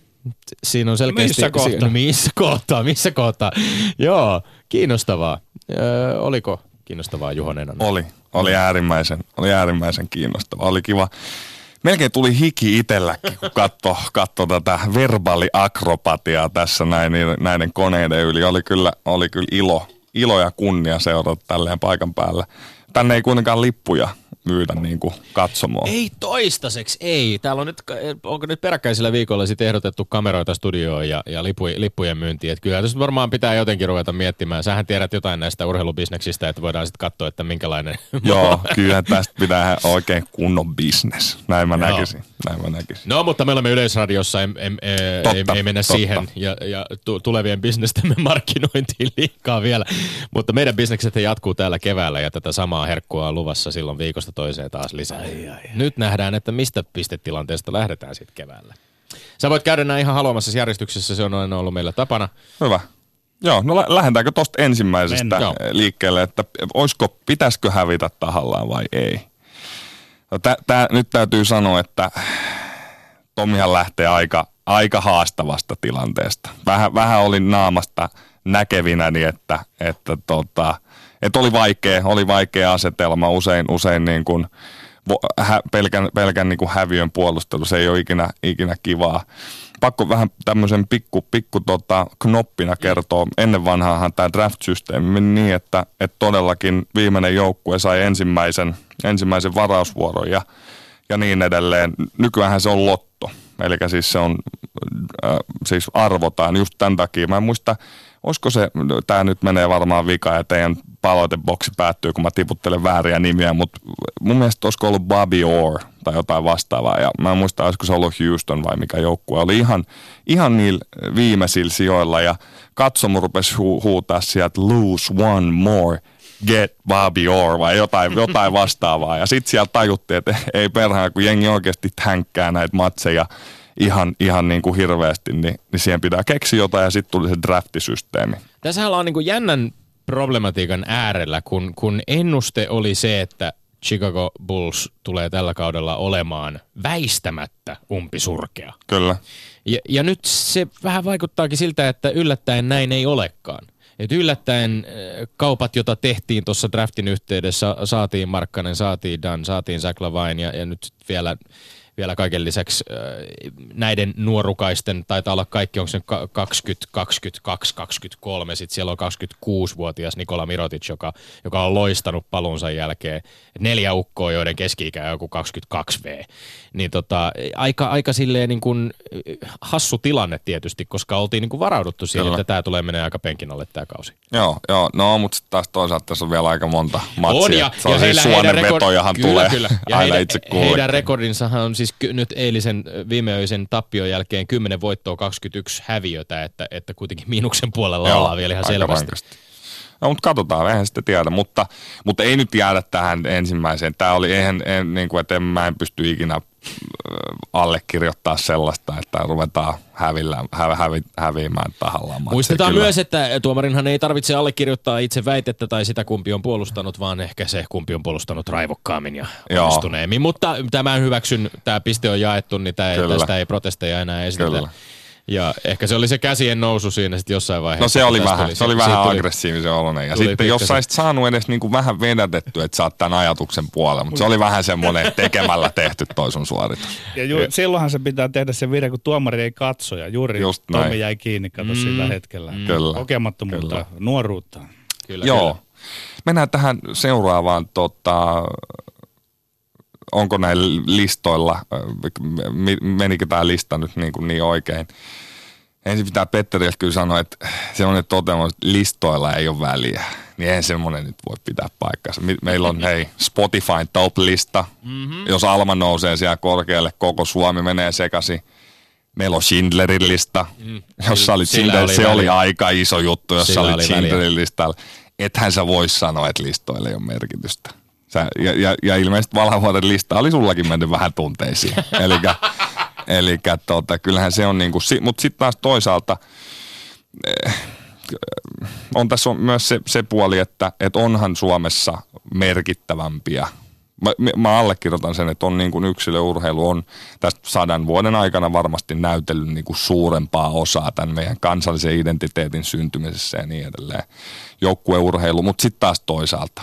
Siinä on selkeästi... Missä kohtaa? No missä kohtaa? Missä kohtaa? Joo, kiinnostavaa. Öö, oliko kiinnostavaa Juho Nenonen? Oli, oli äärimmäisen, oli äärimmäisen kiinnostava. Oli kiva. Melkein tuli hiki itselläkin, kun katso, katso tätä verbaaliakrobatiaa tässä näin, niin näiden koneiden yli. Oli kyllä, oli kyllä ilo, ilo ja kunnia seurata tälleen paikan päällä. Tänne ei kuitenkaan lippuja myydä niin kuin katsomoon. Ei toistaiseksi, ei. Täällä on nyt, onko nyt peräkkäisellä viikolla sitten ehdotettu kameroita studioon ja, ja lipu, lippujen myyntiin. Että kyllä tässä varmaan pitää jotenkin ruveta miettimään. Sähän tiedät jotain näistä urheilubisneksistä, että voidaan sitten katsoa, että minkälainen... Joo, kyllä tästä pitää oikein kunnon business. Näin mä Joo. näkisin. Näin mä näkisin. No, mutta me olemme Yleisradiossa, em, em, e, ei, Totta, ei mennä totta. siihen ja, ja tu, tulevien bisnestemme markkinointiin liikaa vielä. Mutta meidän bisnekset jatkuu täällä keväällä ja tätä samaa herkkua on luvassa silloin viikosta toiseen taas lisää. Ai, ai, Nyt nähdään, että mistä pistetilanteesta lähdetään sitten keväällä. Sä voit käydä näin ihan haluamassa järjestyksessä, se on aina ollut meillä tapana. Hyvä. Joo, no lä- lähdetäänkö tuosta ensimmäisestä Mennään. Liikkeelle, että olisiko, pitäisikö hävitä tahallaan vai ei? No, tä, tää, nyt täytyy sanoa, että Tomihan lähtee aika, aika haastavasta tilanteesta. Vähän, vähän olin naamasta näkevinäni, että, että, tota, että oli vaikea, oli vaikea asetelma usein, usein niin kuin hä, pelkän, pelkän niin kuin häviön puolustelu, se ei ole ikinä, ikinä kivaa. Pakko vähän tämmöisen pikku, pikku tota, knoppina kertoa. Ennen vanhaahan tämä draft-systeemi meni niin, että, että todellakin viimeinen joukkue sai ensimmäisen, ensimmäisen varausvuoron ja, ja niin edelleen. Nykyään se on lotto. Eli siis se on, äh, siis arvotaan just tämän takia. Mä en muista, olisiko se, tämä nyt menee varmaan vika ja teidän palauteboksi päättyy, kun mä tiputtelen vääriä nimiä, mutta mun mielestä olisiko ollut Bobby Orr tai jotain vastaavaa. Ja mä en muista, olisiko se ollut Houston vai mikä joukkue. Oli ihan, ihan niillä viimeisillä sijoilla ja katsomu rupesi hu- huutaa sieltä lose one more get Bobby Orr vai jotain, jotain vastaavaa. Ja sitten siellä tajuttiin, että ei perhana, kun jengi oikeasti tänkkää näitä matseja ihan, ihan niin kuin hirveästi, niin, niin siihen pitää keksiä jotain ja sitten tuli se draftisysteemi. Tässä ollaan niin kuin jännän problematiikan äärellä, kun, kun ennuste oli se, että Chicago Bulls tulee tällä kaudella olemaan väistämättä umpisurkea. Kyllä. Ja, ja nyt se vähän vaikuttaakin siltä, että yllättäen näin ei olekaan. Et yllättäen äh, kaupat, joita tehtiin tuossa draftin yhteydessä, saatiin Markkanen, saatiin Dan, saatiin Zach Lavine ja, ja nyt vielä, vielä kaiken lisäksi näiden nuorukaisten, taitaa olla kaikki, onko se ka- 20, 22, 23, sitten siellä on 26-vuotias Nikola Mirotic, joka, joka on loistanut palunsa jälkeen. Neljä ukkoa, joiden keski-ikä on joku 22V. Niin tota, aika, aika silleen niin kuin hassu tilanne tietysti, koska oltiin niin kuin varauduttu siihen, Kyllä. että tämä tulee menee aika penkin alle tämä kausi. Joo, joo. No, mutta sitten taas toisaalta tässä on vielä aika monta matsia. On ja, se on ja siis heidän suonen rekord- vetojahan kyllä, tulee kyllä. Ja aina heidän, itse heidän rekordinsahan on siis ky- nyt eilisen viimeöisen tappion jälkeen 10 voittoa 21 häviötä, että, että kuitenkin miinuksen puolella Joo, ollaan vielä ihan selvästi. rankasti. No, mutta katsotaan, eihän sitä tiedä, mutta, mutta ei nyt jäädä tähän ensimmäiseen. Tämä oli, eihän, en, niin kuin, että en, mä en pysty ikinä allekirjoittaa sellaista, että ruvetaan hävillä, hä, hävi, häviämään tahallaan. Muistetaan Kyllä. myös, että tuomarinhan ei tarvitse allekirjoittaa itse väitettä tai sitä kumpi on puolustanut, vaan ehkä se kumpi on puolustanut raivokkaammin ja onnistuneemmin. Mutta tämän hyväksyn, tämä piste on jaettu, niin tää Kyllä. tästä ei protesteja enää esitetä. Kyllä. Ja ehkä se oli se käsien nousu siinä sitten jossain vaiheessa. No se oli tästä vähän, tuli- se oli vähän tuli- aggressiivisen oloinen. Ja tuli sitten jos saisit saanut edes niin kuin vähän vedätetty, että sä oot tämän ajatuksen puolella, mutta se oli vähän semmoinen tekemällä tehty toisun suoritus. Ja ju, silloinhan se pitää tehdä se virhe, kun tuomari ei katso. Ja juuri Just näin. Tommi jäi kiinni, kato mm. sillä hetkellä. Kyllä. Kokemattomuutta, Kyllä. nuoruutta. Kyllä, Joo. kyllä. Mennään tähän seuraavaan tota, onko näillä listoilla, menikö tämä lista nyt niin, kuin niin oikein. Ensin pitää Petterille kyllä sanoa, että semmoinen toteamus, että listoilla ei ole väliä. Niin eihän semmoinen nyt voi pitää paikkansa. Me- Meillä on hei Spotify top-lista. Mm-hmm. Jos Alma nousee siellä korkealle, koko Suomi menee sekaisin. Meillä on Schindlerin lista, mm. jossa oli Sillä Schindler, oli se oli väliä. aika iso juttu, jossa Sillä oli oli väliä. Schindlerin listalla. Ethän sä voi sanoa, että listoille ei ole merkitystä. Sä, ja, ja, ja ilmeisesti Valavuoren lista oli sullakin mennyt vähän tunteisiin. Elikkä, elikkä tota, kyllähän se on niinku, si- mutta sitten taas toisaalta eh, on tässä on myös se, se puoli, että, että onhan Suomessa merkittävämpiä. Mä, mä allekirjoitan sen, että on niin kuin yksilöurheilu on tästä sadan vuoden aikana varmasti näytellyt niin kuin suurempaa osaa tämän meidän kansallisen identiteetin syntymisessä ja niin edelleen. Joukkueurheilu, mutta sitten taas toisaalta,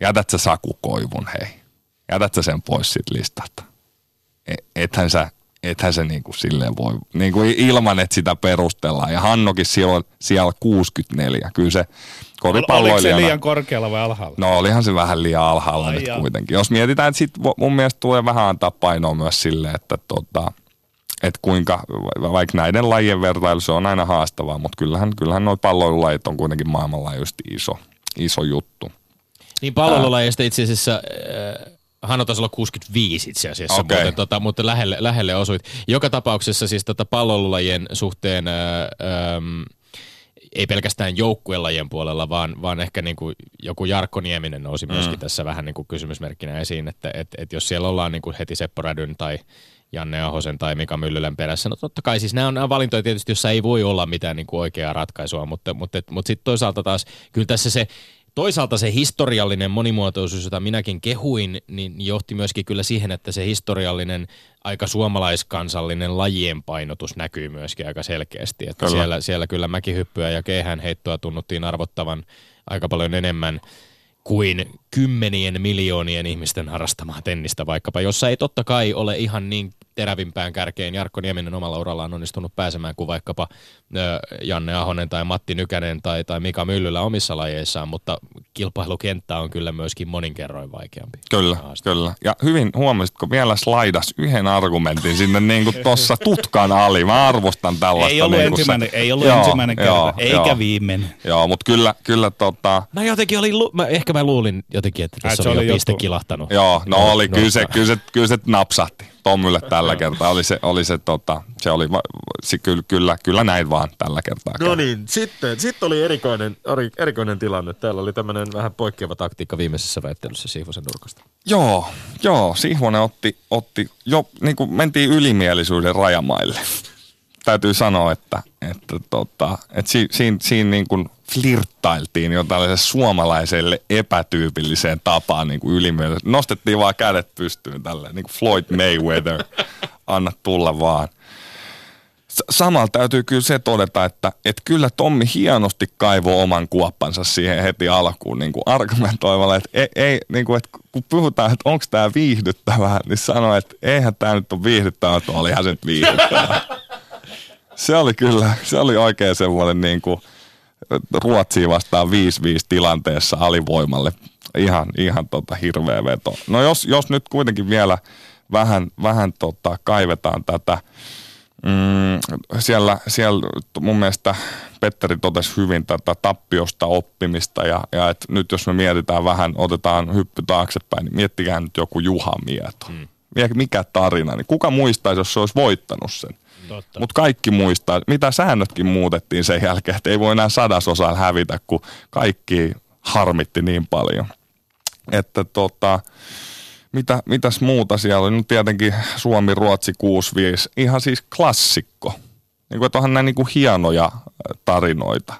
jätät sä Saku Koivun, hei. Jätät sä sen pois siitä listalta. E- Ethän sä, ethän se niin kuin silleen voi, niin kuin ilman, että sitä perustellaan. Ja Hannokin silloin siellä 64. Kyllä se Oliko se koripalloilijana... liian korkealla vai alhaalla? No olihan se vähän liian alhaalla Ai nyt jaa. kuitenkin. Jos mietitään, että sit mun mielestä tulee vähän antaa painoa myös sille, että tota, että kuinka, va- vaikka näiden lajien vertailu, se on aina haastavaa, mutta kyllähän, kyllähän nuo palloilulajit on kuitenkin maailmanlaajuisesti iso, iso juttu. Niin pallolajista itse asiassa äh, Hanno taisi olla 65 itse asiassa, Okei. muuten, tota, mutta lähelle, lähelle osuit. Joka tapauksessa siis tota pallolajien suhteen äh, ähm, ei pelkästään joukkuelajien puolella, vaan, vaan ehkä niin kuin joku Jarkko Nieminen nousi myöskin mm. tässä vähän niin kuin kysymysmerkkinä esiin, että et, et jos siellä ollaan niin kuin heti Seppo Rädyn tai Janne Ahosen tai Mika Myllylän perässä. No totta kai siis nämä on, nämä valintoja tietysti, jossa ei voi olla mitään niin kuin oikeaa ratkaisua, mutta, mutta, mutta sitten toisaalta taas kyllä tässä se Toisaalta se historiallinen monimuotoisuus, jota minäkin kehuin, niin johti myöskin kyllä siihen, että se historiallinen aika suomalaiskansallinen lajien painotus näkyy myöskin aika selkeästi. Että Kyllä. siellä, siellä kyllä mäkihyppyä ja kehän heittoa tunnuttiin arvottavan aika paljon enemmän kuin kymmenien miljoonien ihmisten harrastamaa tennistä vaikkapa, jossa ei totta kai ole ihan niin terävimpään kärkeen Jarkko Nieminen omalla urallaan onnistunut pääsemään kuin vaikkapa Janne Ahonen tai Matti Nykänen tai, tai Mika Myllylä omissa lajeissaan, mutta kilpailukenttä on kyllä myöskin monin kerroin vaikeampi. Kyllä, kyllä. Ja hyvin huomasitko vielä slaidas yhden argumentin sinne niin kuin tuossa tutkan ali. Mä arvostan tällaista. Ei ollut, niin ensimmäinen, se, ei ollut Joo, ensimmäinen kerta, joo, eikä joo. viimeinen. Joo, mutta kyllä, kyllä tota, Mä jotenkin olin, lu- mä, ehkä mä luulin jotenkin, että Ai, tässä se oli, oli jo piste kilahtanut. Joo, no No, oli, no. kyllä se, kyllä se, kyllä se napsahti Tommylle tällä kertaa. Oli se, oli se, tota, se oli, se, kyllä, kyllä, kyllä näin vaan tällä kertaa. No niin, sitten, sitten oli erikoinen, eri- erikoinen tilanne. Täällä oli tämmöinen vähän poikkeava taktiikka viimeisessä väittelyssä Sihvosen nurkasta. Joo, joo, Sihvonen otti, otti jo, niin kuin mentiin ylimielisyyden rajamaille. Täytyy sanoa, että, että, tota, että si, siinä, siinä niin kuin flirttailtiin jo tällaiselle suomalaiselle epätyypilliseen tapaan niin kuin ylimielisesti. Nostettiin vaan kädet pystyyn tälleen, niin kuin Floyd Mayweather, anna tulla vaan. Samalla täytyy kyllä se todeta, että, että kyllä Tommi hienosti kaivoi oman kuoppansa siihen heti alkuun niin kuin argumentoimalla, että, ei, ei, niin kuin, että kun puhutaan, että onko tämä viihdyttävää, niin sanoi, että eihän tämä nyt ole viihdyttävää, mutta olihan se nyt viihdyttävää. Se oli kyllä, se oli oikein semmoinen niin kuin Ruotsiin vastaan 5-5 tilanteessa alivoimalle. Ihan, ihan tota hirveä veto. No jos, jos nyt kuitenkin vielä vähän, vähän tota, kaivetaan tätä, mm, siellä, siellä mun mielestä Petteri totesi hyvin tätä tappiosta oppimista ja, ja et nyt jos me mietitään vähän, otetaan hyppy taaksepäin, niin miettikää nyt joku Juha Mieto. Mm. Mikä tarina, niin kuka muistaisi, jos se olisi voittanut sen? Mutta kaikki muistaa, mitä säännötkin muutettiin sen jälkeen, että ei voi enää sadasosaan hävitä, kun kaikki harmitti niin paljon. Että tota, mitä, mitäs muuta siellä oli? No tietenkin Suomi-Ruotsi 6-5, ihan siis klassikko. Niin kuin, että onhan näin niin kuin hienoja tarinoita.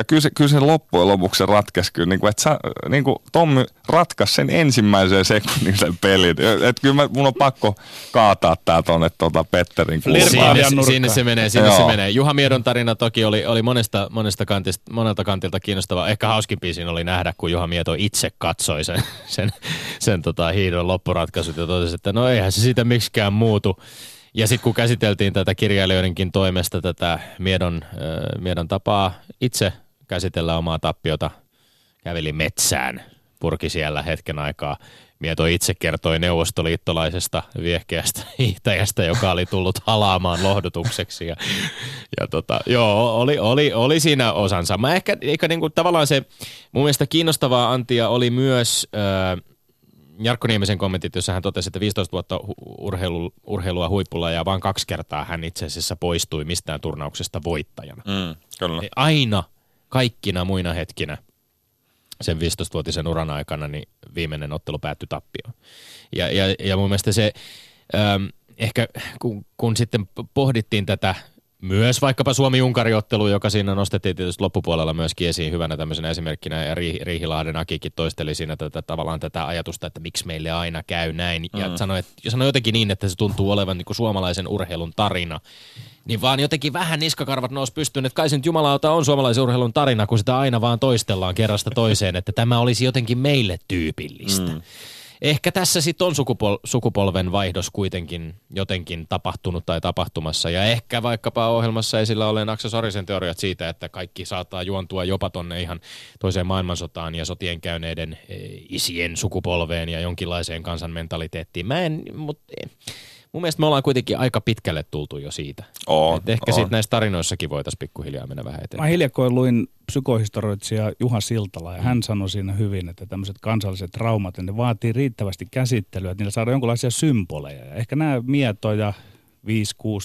Ja kyllä se, kyllä se loppujen lopuksi se ratkesi kyllä, niin kuin, että sä, niin kuin Tommi ratkaisi sen ensimmäisen sekunnin sen pelin. Että kyllä mä, mun on pakko kaataa tää tonne tota Petterin kulmaan. nurkkaan. sinne se menee, se Joo. menee. Juha Miedon tarina toki oli, oli monesta, monesta kantista, monelta kantilta kiinnostava. Ehkä hauskimpi siinä oli nähdä, kun Juha Mieto itse katsoi sen, sen, sen tota hiidon loppuratkaisut ja totesi, että no eihän se siitä miksikään muutu. Ja sitten kun käsiteltiin tätä kirjailijoidenkin toimesta tätä Miedon, äh, Miedon tapaa itse käsitellä omaa tappiota, käveli metsään, purki siellä hetken aikaa Mieto itse kertoi neuvostoliittolaisesta viehkeästä hiihtäjästä, joka oli tullut halaamaan lohdutukseksi. Ja, ja tota, joo, oli, oli, oli siinä osansa. Mä ehkä, ehkä niinku, tavallaan se mun mielestä kiinnostavaa Antia oli myös... Äh, Jarkko Niemisen kommentit, jossa hän totesi, että 15 vuotta urheilu, urheilua huipulla ja vain kaksi kertaa hän itse asiassa poistui mistään turnauksesta voittajana. Mm, kyllä. Aina, kaikkina muina hetkinä sen 15-vuotisen uran aikana niin viimeinen ottelu päättyi tappioon. Ja, ja, ja mun mielestä se, ähm, ehkä kun, kun sitten pohdittiin tätä myös vaikkapa Suomi-Unkari-ottelu, joka siinä nostettiin tietysti loppupuolella myöskin esiin hyvänä tämmöisenä esimerkkinä, ja Riihilahden Akikin toisteli siinä tätä, tavallaan tätä ajatusta, että miksi meille aina käy näin, ja mm. sanoi, että, sanoi jotenkin niin, että se tuntuu olevan niin kuin suomalaisen urheilun tarina, niin vaan jotenkin vähän niskakarvat nousi pystyyn, että kai se nyt jumalauta on suomalaisen urheilun tarina, kun sitä aina vaan toistellaan kerrasta toiseen, että tämä olisi jotenkin meille tyypillistä. Mm ehkä tässä sitten on sukupol- sukupolven vaihdos kuitenkin jotenkin tapahtunut tai tapahtumassa. Ja ehkä vaikkapa ohjelmassa esillä olen Aksa Sorisen teoriat siitä, että kaikki saattaa juontua jopa tonne ihan toiseen maailmansotaan ja sotien käyneiden e, isien sukupolveen ja jonkinlaiseen kansanmentaliteettiin. Mä en, mutta mun mielestä me ollaan kuitenkin aika pitkälle tultu jo siitä. On, Et ehkä sitten näissä tarinoissakin voitaisiin pikkuhiljaa mennä vähän eteenpäin. Mä hiljakoin luin psykohistoroitsija Juha Siltala ja mm. hän sanoi siinä hyvin, että tämmöiset kansalliset traumat, ne vaatii riittävästi käsittelyä, että niillä saadaan jonkinlaisia symboleja. Ehkä nämä mietoja, 5-6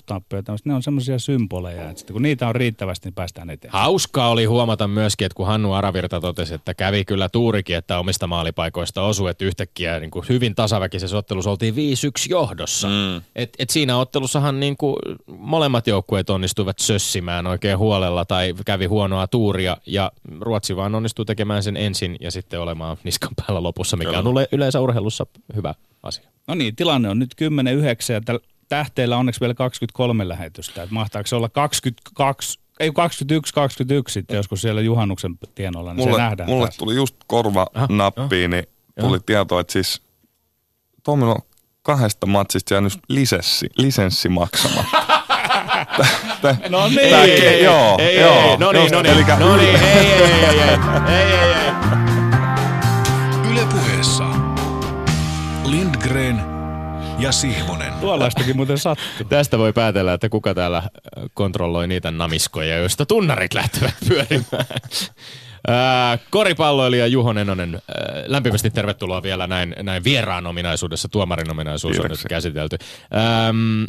tämmöset, Ne on semmoisia symboleja, että sitten kun niitä on riittävästi, niin päästään eteenpäin. Hauskaa oli huomata myöskin, että kun Hannu Aravirta totesi, että kävi kyllä tuurikin, että omista maalipaikoista osui, että yhtäkkiä niin kuin hyvin tasaväkisessä ottelussa oltiin 5-1 johdossa. Mm. Et, et siinä ottelussahan niin kuin molemmat joukkueet onnistuivat sössimään oikein huolella tai kävi huonoa tuuria ja Ruotsi vaan onnistui tekemään sen ensin ja sitten olemaan niskan päällä lopussa, mikä on yleensä urheilussa hyvä asia. No niin, tilanne on nyt 10-9 ja täl- tähteillä onneksi vielä 23 lähetystä. Että mahtaako se olla 22, ei 21, 21 sitten joskus siellä juhannuksen tienoilla, niin mulle, se nähdään. Mulle taas. tuli just korva ah, nappiin, niin tuli tieto, että siis Tomilla on kahdesta matsista jäänyt lisenssi, lisenssi maksamatta. no niin. Tää, ei, joo, ei, joo. Ei, no niin, no niin, Elikkä, no niin, ei, ei, ei, ei, ei, ei, ei. Yle puheessa. Lindgren ja Sihvonen. Tuollaistakin muuten sattuu. Tästä voi päätellä, että kuka täällä äh, kontrolloi niitä namiskoja, joista tunnarit lähtevät pyörimään. Äh, koripalloilija Juho Nenonen, äh, lämpimästi tervetuloa vielä näin, näin vieraan ominaisuudessa, tuomarin ominaisuus on nyt käsitelty. Ähm,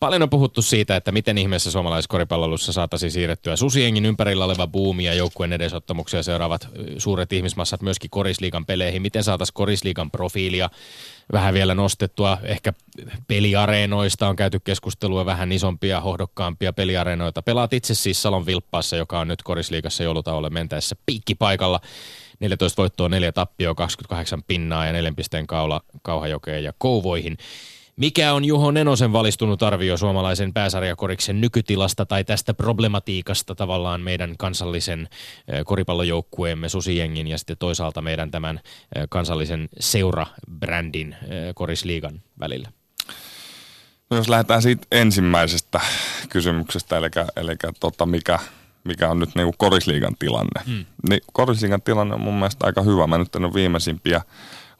Paljon on puhuttu siitä, että miten ihmeessä suomalaisessa koripalloilussa saataisiin siirrettyä susiengin ympärillä oleva buumi ja joukkueen edesottamuksia seuraavat suuret ihmismassat myöskin korisliigan peleihin. Miten saataisiin korisliigan profiilia vähän vielä nostettua. Ehkä peliareenoista on käyty keskustelua vähän isompia, hohdokkaampia peliareenoita. Pelaat itse siis Salon Vilppaassa, joka on nyt korisliigassa joulutauolle mentäessä piikkipaikalla. 14 voittoa, 4 tappioa, 28 pinnaa ja 4 pisteen kaula Kauhajokeen ja Kouvoihin. Mikä on Juho Nenosen valistunut arvio suomalaisen pääsarjakoriksen nykytilasta tai tästä problematiikasta tavallaan meidän kansallisen koripallojoukkueemme Susijengin ja sitten toisaalta meidän tämän kansallisen seura-brändin korisliigan välillä? No jos lähdetään siitä ensimmäisestä kysymyksestä, eli, eli tota, mikä, mikä on nyt niinku korisliigan tilanne. Hmm. Niin korisliigan tilanne on mun mielestä aika hyvä. Mä nyt en ole viimeisimpiä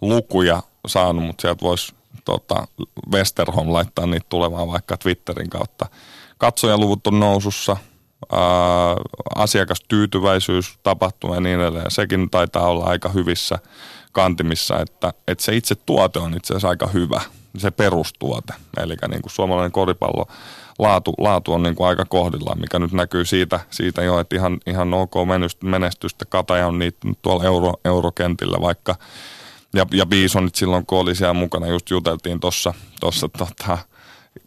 lukuja saanut, mutta sieltä voisi tota, Westerholm laittaa niitä tulemaan vaikka Twitterin kautta. Katsojaluvut on nousussa, ää, asiakastyytyväisyys tapahtuu ja niin edelleen. Sekin taitaa olla aika hyvissä kantimissa, että, että se itse tuote on itse asiassa aika hyvä, se perustuote. Eli niin kuin suomalainen koripallo laatu, laatu on niin kuin aika kohdillaan, mikä nyt näkyy siitä, siitä jo, että ihan, ihan ok menestystä. Kataja on niitä tuolla euro, eurokentillä, vaikka ja, ja Bisonit silloin, kun oli siellä mukana, just juteltiin tuossa tossa, tota,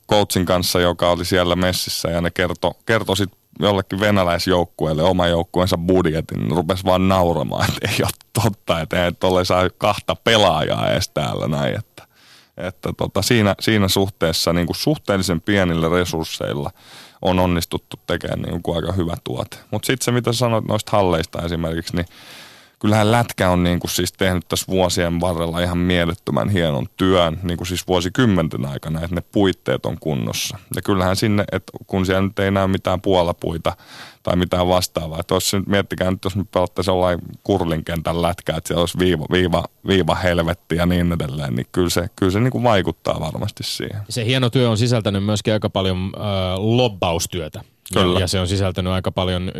coachin kanssa, joka oli siellä messissä ja ne kertoi kerto sitten jollekin venäläisjoukkueelle oma joukkueensa budjetin, niin rupesi vaan nauramaan, että ei ole totta, että ei tolle saa kahta pelaajaa edes täällä näin, että, että tota, siinä, siinä suhteessa niin kuin suhteellisen pienillä resursseilla on onnistuttu tekemään niin kuin aika hyvä tuote. Mutta sitten se, mitä sanoit noista halleista esimerkiksi, niin kyllähän Lätkä on niin kuin siis tehnyt tässä vuosien varrella ihan mielettömän hienon työn, niin kuin siis vuosikymmenten aikana, että ne puitteet on kunnossa. Ja kyllähän sinne, että kun siellä nyt ei näy mitään puolapuita tai mitään vastaavaa, että jos nyt miettikää nyt, jos me pelattaisiin jollain kurlinkentän lätkää, että siellä olisi viiva, viiva, viiva helvetti ja niin edelleen, niin kyllä se, kyllä se niin kuin vaikuttaa varmasti siihen. Se hieno työ on sisältänyt myöskin aika paljon äh, lobbaustyötä. Kyllä. Ja se on sisältänyt aika paljon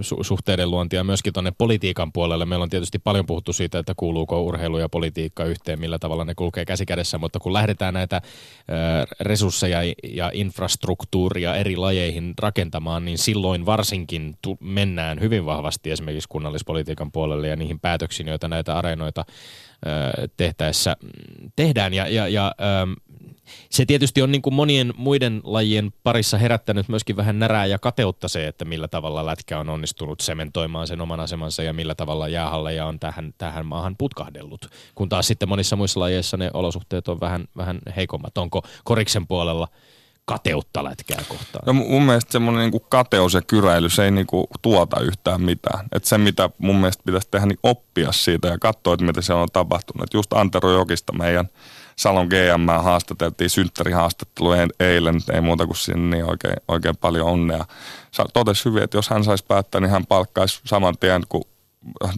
su- suhteiden luontia myöskin tuonne politiikan puolelle. Meillä on tietysti paljon puhuttu siitä, että kuuluuko urheilu ja politiikka yhteen, millä tavalla ne kulkee käsikädessä, mutta kun lähdetään näitä ö, resursseja ja infrastruktuuria eri lajeihin rakentamaan, niin silloin varsinkin tu- mennään hyvin vahvasti esimerkiksi kunnallispolitiikan puolelle ja niihin päätöksiin, joita näitä areenoita ö, tehtäessä mm, tehdään. Ja, ja, ja ö, se tietysti on niin kuin monien muiden lajien parissa herättänyt myöskin vähän närää ja kateutta se, että millä tavalla lätkä on onnistunut sementoimaan sen oman asemansa ja millä tavalla jäähalleja on tähän, tähän maahan putkahdellut. Kun taas sitten monissa muissa lajeissa ne olosuhteet on vähän, vähän heikommat. Onko koriksen puolella kateutta lätkää kohtaan? No mun mielestä semmoinen niin kateus ja kyräily, se ei niin kuin tuota yhtään mitään. Et se, mitä mun mielestä pitäisi tehdä, niin oppia siitä ja katsoa, että mitä se on tapahtunut. Et just Antero Jokista meidän Salon GM haastateltiin synttärihaastattelu eilen, ei muuta kuin sinne niin oikein, oikein paljon onnea. Totesi hyvin, että jos hän saisi päättää, niin hän palkkaisi saman tien, kun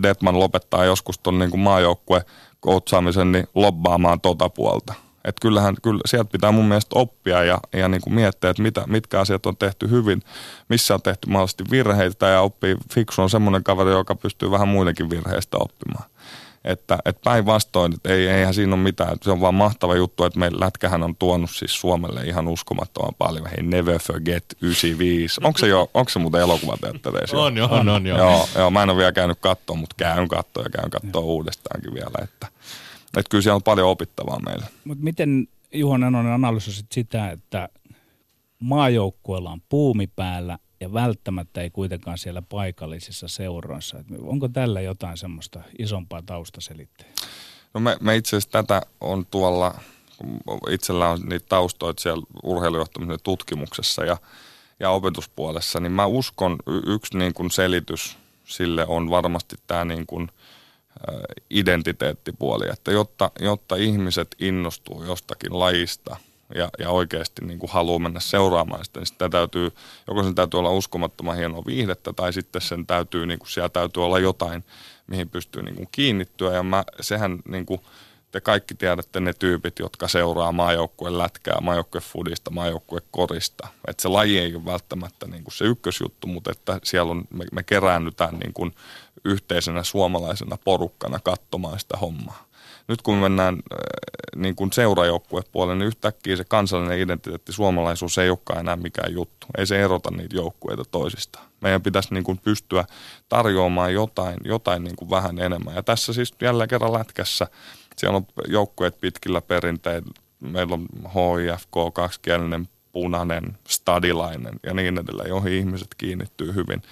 Detman lopettaa joskus tuon niin maajoukkue koutsaamisen, niin lobbaamaan tota puolta. Et kyllähän, kyllä sieltä pitää mun mielestä oppia ja, ja niin kuin miettiä, että mitä, mitkä asiat on tehty hyvin, missä on tehty mahdollisesti virheitä ja oppii. Fiksu on semmoinen kaveri, joka pystyy vähän muidenkin virheistä oppimaan. Että, että päinvastoin, että ei, eihän siinä ole mitään. Se on vaan mahtava juttu, että meidän lätkähän on tuonut siis Suomelle ihan uskomattoman paljon. Hei, Never Forget 95. Onko se, jo, onko se muuten elokuvateattereissa? On jo, on, on jo. Joo, joo, mä en ole vielä käynyt katsoa, mutta käyn katsoa ja käyn katsoa uudestaankin vielä. Että, että kyllä siellä on paljon opittavaa meillä. Mutta miten Juho Nenonen analysoisit sitä, että maajoukkueella on puumi päällä – ja välttämättä ei kuitenkaan siellä paikallisissa seuroissa. Onko tällä jotain semmoista isompaa taustaselitteä? No me, me itse asiassa tätä on tuolla, itsellä on niitä taustoja siellä urheilujohtamisen tutkimuksessa ja, ja opetuspuolessa, niin mä uskon yksi niin kuin selitys sille on varmasti tämä niin kuin identiteettipuoli, että jotta, jotta ihmiset innostuu jostakin lajista – ja, ja oikeasti niin kuin haluaa mennä seuraamaan sitä, niin sitä täytyy, joko sen täytyy olla uskomattoman hienoa viihdettä tai sitten sen täytyy, niin kuin siellä täytyy olla jotain, mihin pystyy niin kuin kiinnittyä. Ja mä, sehän niin kuin, te kaikki tiedätte ne tyypit, jotka seuraa maajoukkueen lätkää, maajoukkueen fudista, maajoukkueen korista. Että se laji ei ole välttämättä niin kuin se ykkösjuttu, mutta että siellä on, me, me keräännytään niin kuin yhteisenä suomalaisena porukkana katsomaan sitä hommaa nyt kun mennään äh, niin kuin seurajoukkuepuolelle, niin yhtäkkiä se kansallinen identiteetti, suomalaisuus ei olekaan enää mikään juttu. Ei se erota niitä joukkueita toisistaan. Meidän pitäisi niin kuin pystyä tarjoamaan jotain, jotain niin kuin vähän enemmän. Ja tässä siis jälleen kerran lätkässä, siellä on joukkueet pitkillä perinteillä. Meillä on HIFK, kaksikielinen, punainen, stadilainen ja niin edelleen, joihin ihmiset kiinnittyy hyvin.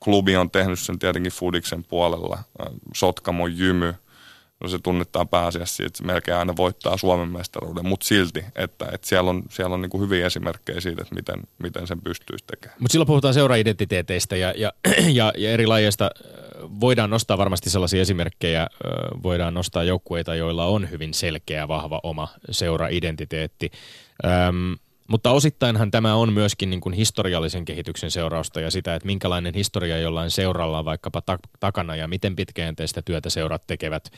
Klubi on tehnyt sen tietenkin Fudiksen puolella. Äh, Sotkamo Jymy – no se tunnetaan pääasiassa siitä, että se melkein aina voittaa Suomen mestaruuden, mutta silti, että, että siellä on, siellä on niin hyviä esimerkkejä siitä, että miten, miten sen pystyisi tekemään. Mutta silloin puhutaan seuraidentiteeteistä ja, ja, ja, ja eri lajeista voidaan nostaa varmasti sellaisia esimerkkejä, voidaan nostaa joukkueita, joilla on hyvin selkeä, vahva oma seuraidentiteetti. Öm, mutta osittainhan tämä on myöskin niin kuin historiallisen kehityksen seurausta ja sitä, että minkälainen historia jollain seuralla on vaikkapa ta- takana ja miten pitkäjänteistä työtä seurat tekevät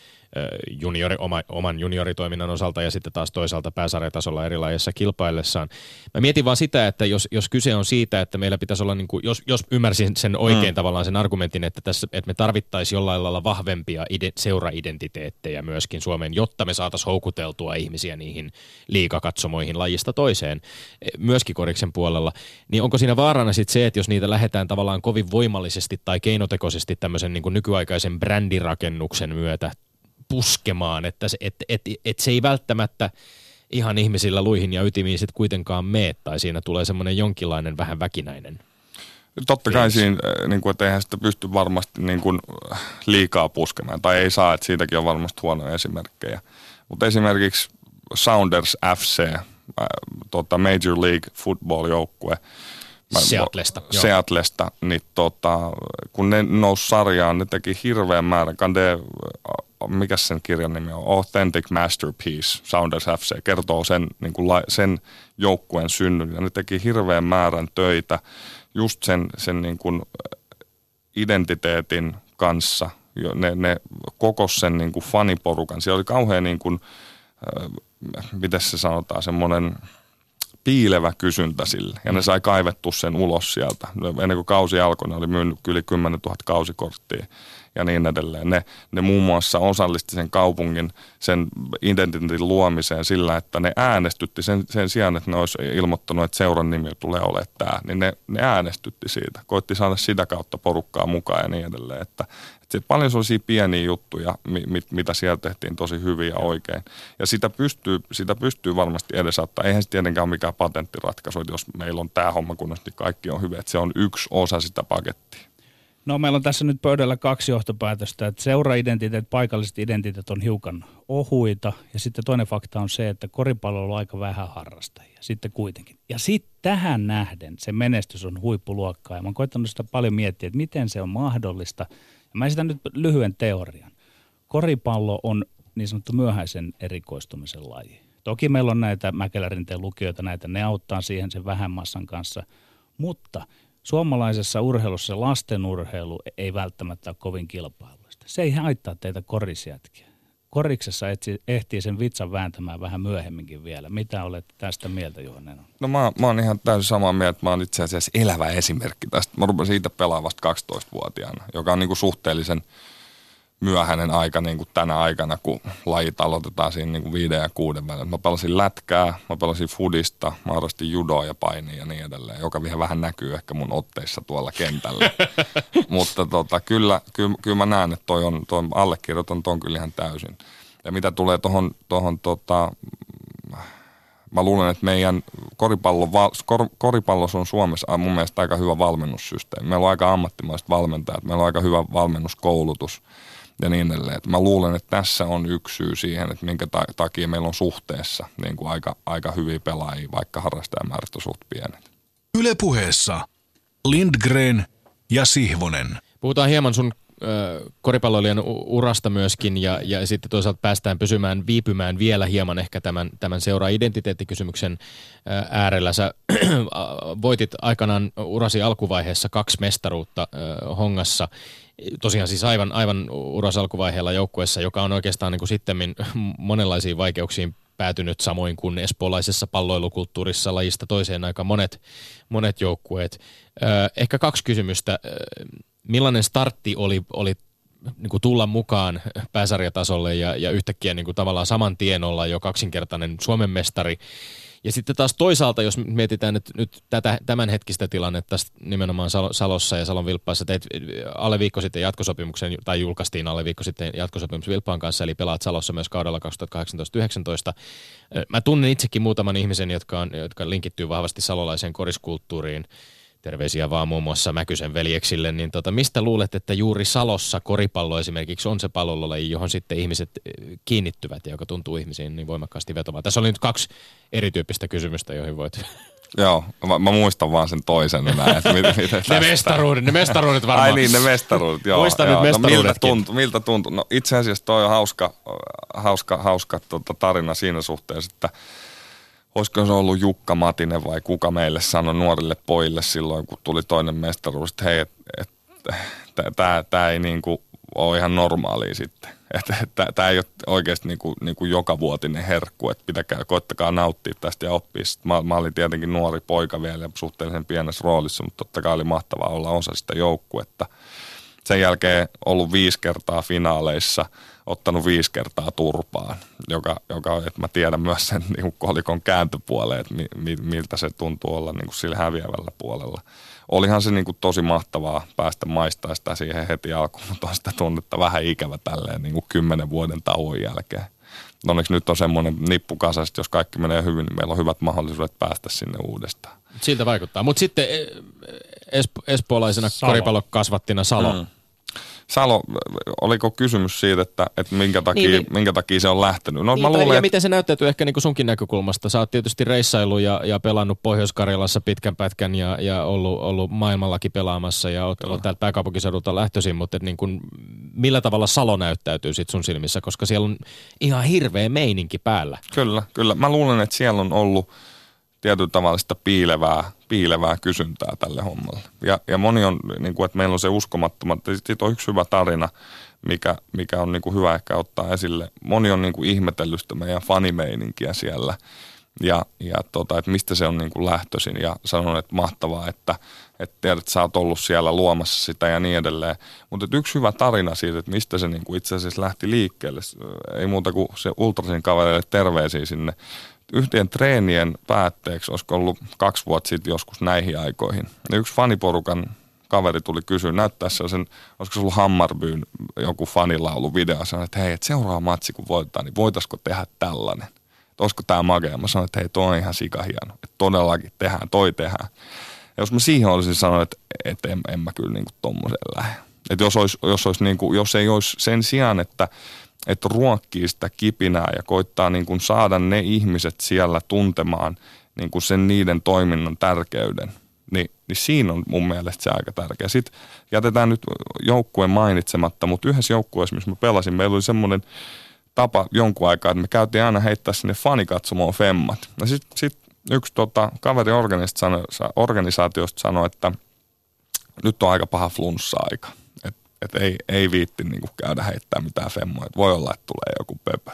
juniori, oma, oman junioritoiminnan osalta ja sitten taas toisaalta pääsarjatasolla erilaisissa kilpaillessaan. Mä mietin vaan sitä, että jos, jos kyse on siitä, että meillä pitäisi olla, niin kuin, jos, jos ymmärsin sen oikein mm. tavallaan sen argumentin, että, tässä, että me tarvittaisiin jollain lailla vahvempia ide, seuraidentiteettejä myöskin Suomeen, jotta me saataisiin houkuteltua ihmisiä niihin liikakatsomoihin lajista toiseen, myöskin koriksen puolella, niin onko siinä vaarana sitten se, että jos niitä lähdetään tavallaan kovin voimallisesti tai keinotekoisesti tämmöisen niin kuin nykyaikaisen brändirakennuksen myötä puskemaan, että se, et, et, et se ei välttämättä ihan ihmisillä luihin ja ytimiin sitten kuitenkaan mene, tai siinä tulee semmoinen jonkinlainen vähän väkinäinen Totta kai siinä, äh, niin kuin, että eihän sitä pysty varmasti niin kuin, liikaa puskemaan, tai ei saa, että siitäkin on varmasti huonoja esimerkkejä. Mutta esimerkiksi Sounders FC, äh, tota Major League Football-joukkue, Mä- Seatlesta, joo. Seatlesta, niin tota, kun ne nousi sarjaan, ne teki hirveän määrän, kande, mikä sen kirjan nimi on, Authentic Masterpiece, Sounders FC, kertoo sen, niin kuin, la- sen joukkueen synnyn, ja ne teki hirveän määrän töitä just sen, sen niin kuin, identiteetin kanssa, ne, ne koko sen niin kuin faniporukan, siellä oli kauhean niin kuin, äh, miten se sanotaan, semmoinen piilevä kysyntä sille. Ja ne sai kaivettu sen ulos sieltä. Ennen kuin kausi alkoi, ne oli myynyt yli 10 000 kausikorttia ja niin edelleen. Ne, ne muun muassa osallisti sen kaupungin sen identiteetin luomiseen sillä, että ne äänestytti sen, sen sijaan, että ne olisi ilmoittanut, että seuran nimi tulee olemaan tämä, niin ne, ne äänestytti siitä. Koitti saada sitä kautta porukkaa mukaan ja niin edelleen. Että, että sit paljon sellaisia pieniä juttuja, mi, mit, mitä siellä tehtiin tosi hyvin ja oikein. Ja sitä pystyy, sitä pystyy varmasti edesauttaa. Eihän se tietenkään ole mikään patenttiratkaisu, että jos meillä on tämä homma kunnossa, niin kaikki on hyvin. Että se on yksi osa sitä pakettia. No meillä on tässä nyt pöydällä kaksi johtopäätöstä, että seura-identiteet, paikalliset identiteetit on hiukan ohuita ja sitten toinen fakta on se, että koripallo on aika vähän harrastajia sitten kuitenkin. Ja sitten tähän nähden se menestys on huippuluokkaa ja mä oon koittanut sitä paljon miettiä, että miten se on mahdollista. Ja mä esitän nyt lyhyen teorian. Koripallo on niin sanottu myöhäisen erikoistumisen laji. Toki meillä on näitä Mäkelärinteen lukijoita, näitä ne auttaa siihen sen vähän massan kanssa, mutta suomalaisessa urheilussa lasten urheilu ei välttämättä ole kovin kilpailuista. Se ei haittaa teitä korisjätkiä. Koriksessa etsi, ehtii sen vitsan vääntämään vähän myöhemminkin vielä. Mitä olette tästä mieltä, Juhanen? No mä, mä oon ihan täysin samaa mieltä. Mä oon itse asiassa elävä esimerkki tästä. Mä rupesin siitä pelaamaan vasta 12-vuotiaana, joka on niin kuin suhteellisen myöhäinen aika niin kuin tänä aikana, kun lajit aloitetaan siinä niin kuin viiden ja kuuden välillä. Mä pelasin lätkää, mä pelasin fudista, mä harrastin judoa ja painia ja niin edelleen, joka vielä vähän näkyy ehkä mun otteissa tuolla kentällä. Mutta tota, kyllä, kyllä, kyllä, mä näen, että toi on, toi allekirjoitan ton kyllä ihan täysin. Ja mitä tulee tuohon tohon, tota, mä luulen, että meidän koripallo, kor, koripallossa on Suomessa mun mielestä aika hyvä valmennussysteemi. Meillä on aika ammattimaiset valmentajat, meillä on aika hyvä valmennuskoulutus ja niin edelleen. Et mä luulen, että tässä on yksi syy siihen, että minkä ta- takia meillä on suhteessa niin kuin aika, aika hyviä pelaajia, vaikka harrastajamäärät on suht pienet. Yle puheessa Lindgren ja Sihvonen. Puhutaan hieman sun koripalloilijan urasta myöskin ja, ja sitten toisaalta päästään pysymään, viipymään vielä hieman ehkä tämän, tämän seuraa identiteettikysymyksen äärellä. Sä voitit aikanaan urasi alkuvaiheessa kaksi mestaruutta Hongassa. Tosiaan siis aivan, aivan uras alkuvaiheella joukkueessa, joka on oikeastaan niin kuin monenlaisiin vaikeuksiin päätynyt samoin kuin espoolaisessa palloilukulttuurissa lajista toiseen aika monet, monet joukkueet. Ehkä kaksi kysymystä. Millainen startti oli, oli niin kuin tulla mukaan pääsarjatasolle ja, ja yhtäkkiä niin kuin tavallaan saman tien olla jo kaksinkertainen Suomen mestari. Ja sitten taas toisaalta, jos mietitään nyt, nyt tätä tämänhetkistä tilannetta nimenomaan Salossa ja Salon Vilppaassa, teit alle viikko sitten jatkosopimuksen, tai julkaistiin alle viikko sitten jatkosopimus Vilppaan kanssa, eli pelaat Salossa myös kaudella 2018-2019. Mä tunnen itsekin muutaman ihmisen, jotka, on, jotka linkittyy vahvasti salolaiseen koriskulttuuriin, terveisiä vaan muun muassa Mäkysen veljeksille, niin tota, mistä luulet, että juuri Salossa koripallo esimerkiksi on se pallolaji, johon sitten ihmiset kiinnittyvät ja joka tuntuu ihmisiin niin voimakkaasti vetomaan? Tässä oli nyt kaksi erityyppistä kysymystä, joihin voit... Joo, mä, mä muistan vaan sen toisen enää, että miten, miten ne mestaruudet, ne mestaruudet varmaan. Ai niin, ne mestaruudet, joo. Muistan joo. nyt no, miltä tuntuu, miltä tuntuu? No itse asiassa toi on hauska, hauska, hauska tota, tarina siinä suhteessa, että olisiko se ollut Jukka Matinen vai kuka meille sanoi nuorille pojille silloin, kun tuli toinen mestaruus, että hei, et, et, tämä ei niinku ole ihan normaalia sitten. Tämä ei ole oikeasti niinku, niinku joka vuotinen herkku, että pitäkää, koittakaa nauttia tästä ja oppia. Mä, mä olin tietenkin nuori poika vielä ja suhteellisen pienessä roolissa, mutta totta kai oli mahtavaa olla osa sitä joukkuetta. Sen jälkeen ollut viisi kertaa finaaleissa, ottanut viisi kertaa turpaan, joka, joka että mä tiedän myös sen niin kuin kolikon kääntöpuoleen, että mi, mi, miltä se tuntuu olla niin kuin sillä häviävällä puolella. Olihan se niin kuin tosi mahtavaa päästä maistaa sitä siihen heti alkuun, mutta on sitä tunnetta vähän ikävä tälleen niin kuin kymmenen vuoden tauon jälkeen. Onneksi nyt on semmoinen nippu kasasta, jos kaikki menee hyvin, niin meillä on hyvät mahdollisuudet päästä sinne uudestaan. Siltä vaikuttaa. Mutta sitten espo- espoolaisena Salo. koripallokasvattina Salo. Mm. Salo, oliko kysymys siitä, että, että minkä, takia, niin, minkä takia se on lähtenyt? No, niin, mä luulen, ja että... miten se näyttäytyy ehkä niin kuin sunkin näkökulmasta. Sä oot tietysti reissailu ja, ja pelannut Pohjois-Karjalassa pitkän pätkän ja, ja ollut, ollut maailmallakin pelaamassa ja oot, oot täältä pääkaupunkiseudulta lähtöisin, mutta niin kuin, millä tavalla Salo näyttäytyy sit sun silmissä, koska siellä on ihan hirveä meininki päällä. Kyllä, kyllä. Mä luulen, että siellä on ollut tietyllä tavalla sitä piilevää, piilevää kysyntää tälle hommalle. Ja, ja moni on, niin kuin, että meillä on se uskomattoма, sitten on yksi hyvä tarina, mikä, mikä on niin kuin hyvä ehkä ottaa esille. Moni on niin kuin ihmetellyt sitä meidän fanimeininkiä siellä ja, ja tota, että mistä se on niin kuin lähtöisin ja sanon, että mahtavaa, että, että tiedät, että sä oot ollut siellä luomassa sitä ja niin edelleen. Mutta yksi hyvä tarina siitä, että mistä se niin kuin itse asiassa lähti liikkeelle, ei muuta kuin se Ultrasin kaverille terveisiä sinne yhteen treenien päätteeksi, olisiko ollut kaksi vuotta sitten joskus näihin aikoihin. Ja yksi faniporukan kaveri tuli kysyä, näyttää sen, olisiko se ollut Hammarbyyn joku fanilaulu video, sanoi, että hei, että seuraava matsi kun voittaa, niin voitaisiko tehdä tällainen? Että olisiko tämä magea? Mä sanoin, että hei, toi on ihan sikahieno, että todellakin tehdään, toi tehdään. Ja jos mä siihen olisin sanonut, että, että en, en mä kyllä niin kuin tommoseen lähde. Että jos, olisi, jos, olisi niin kuin, jos ei olisi sen sijaan, että että ruokkii sitä kipinää ja koittaa niin kuin saada ne ihmiset siellä tuntemaan niin kuin sen niiden toiminnan tärkeyden. Ni, niin siinä on mun mielestä se aika tärkeä. Sitten jätetään nyt joukkueen mainitsematta, mutta yhdessä joukkueessa, missä mä pelasin, meillä oli semmoinen tapa jonkun aikaa, että me käytiin aina heittää sinne fanikatsomoon femmat. Ja sitten sit yksi tota, kaveri organisaatiosta sanoi, että nyt on aika paha flunssa-aika että ei, ei viitti niin kuin käydä heittää mitään femmoja. Että voi olla, että tulee joku pöpö.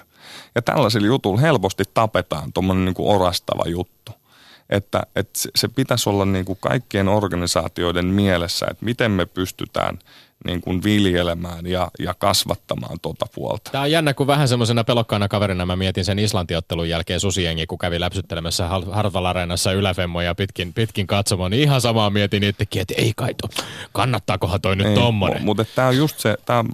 Ja tällaisilla jutulla helposti tapetaan tuommoinen niin orastava juttu. Että, että se pitäisi olla niin kuin kaikkien organisaatioiden mielessä, että miten me pystytään – niin kuin viljelemään ja, ja kasvattamaan tuota puolta. Tämä on jännä, kun vähän semmoisena pelokkaana kaverina mä mietin sen Islantiottelun jälkeen susiengi, kun kävi läpsyttelemässä Hartwall Areenassa yläfemmoja pitkin, pitkin katsomaan, niin ihan samaa mietin itsekin, että ei kai to, kannattaakohan toi nyt tommonen. Mutta tämä on just se, tämä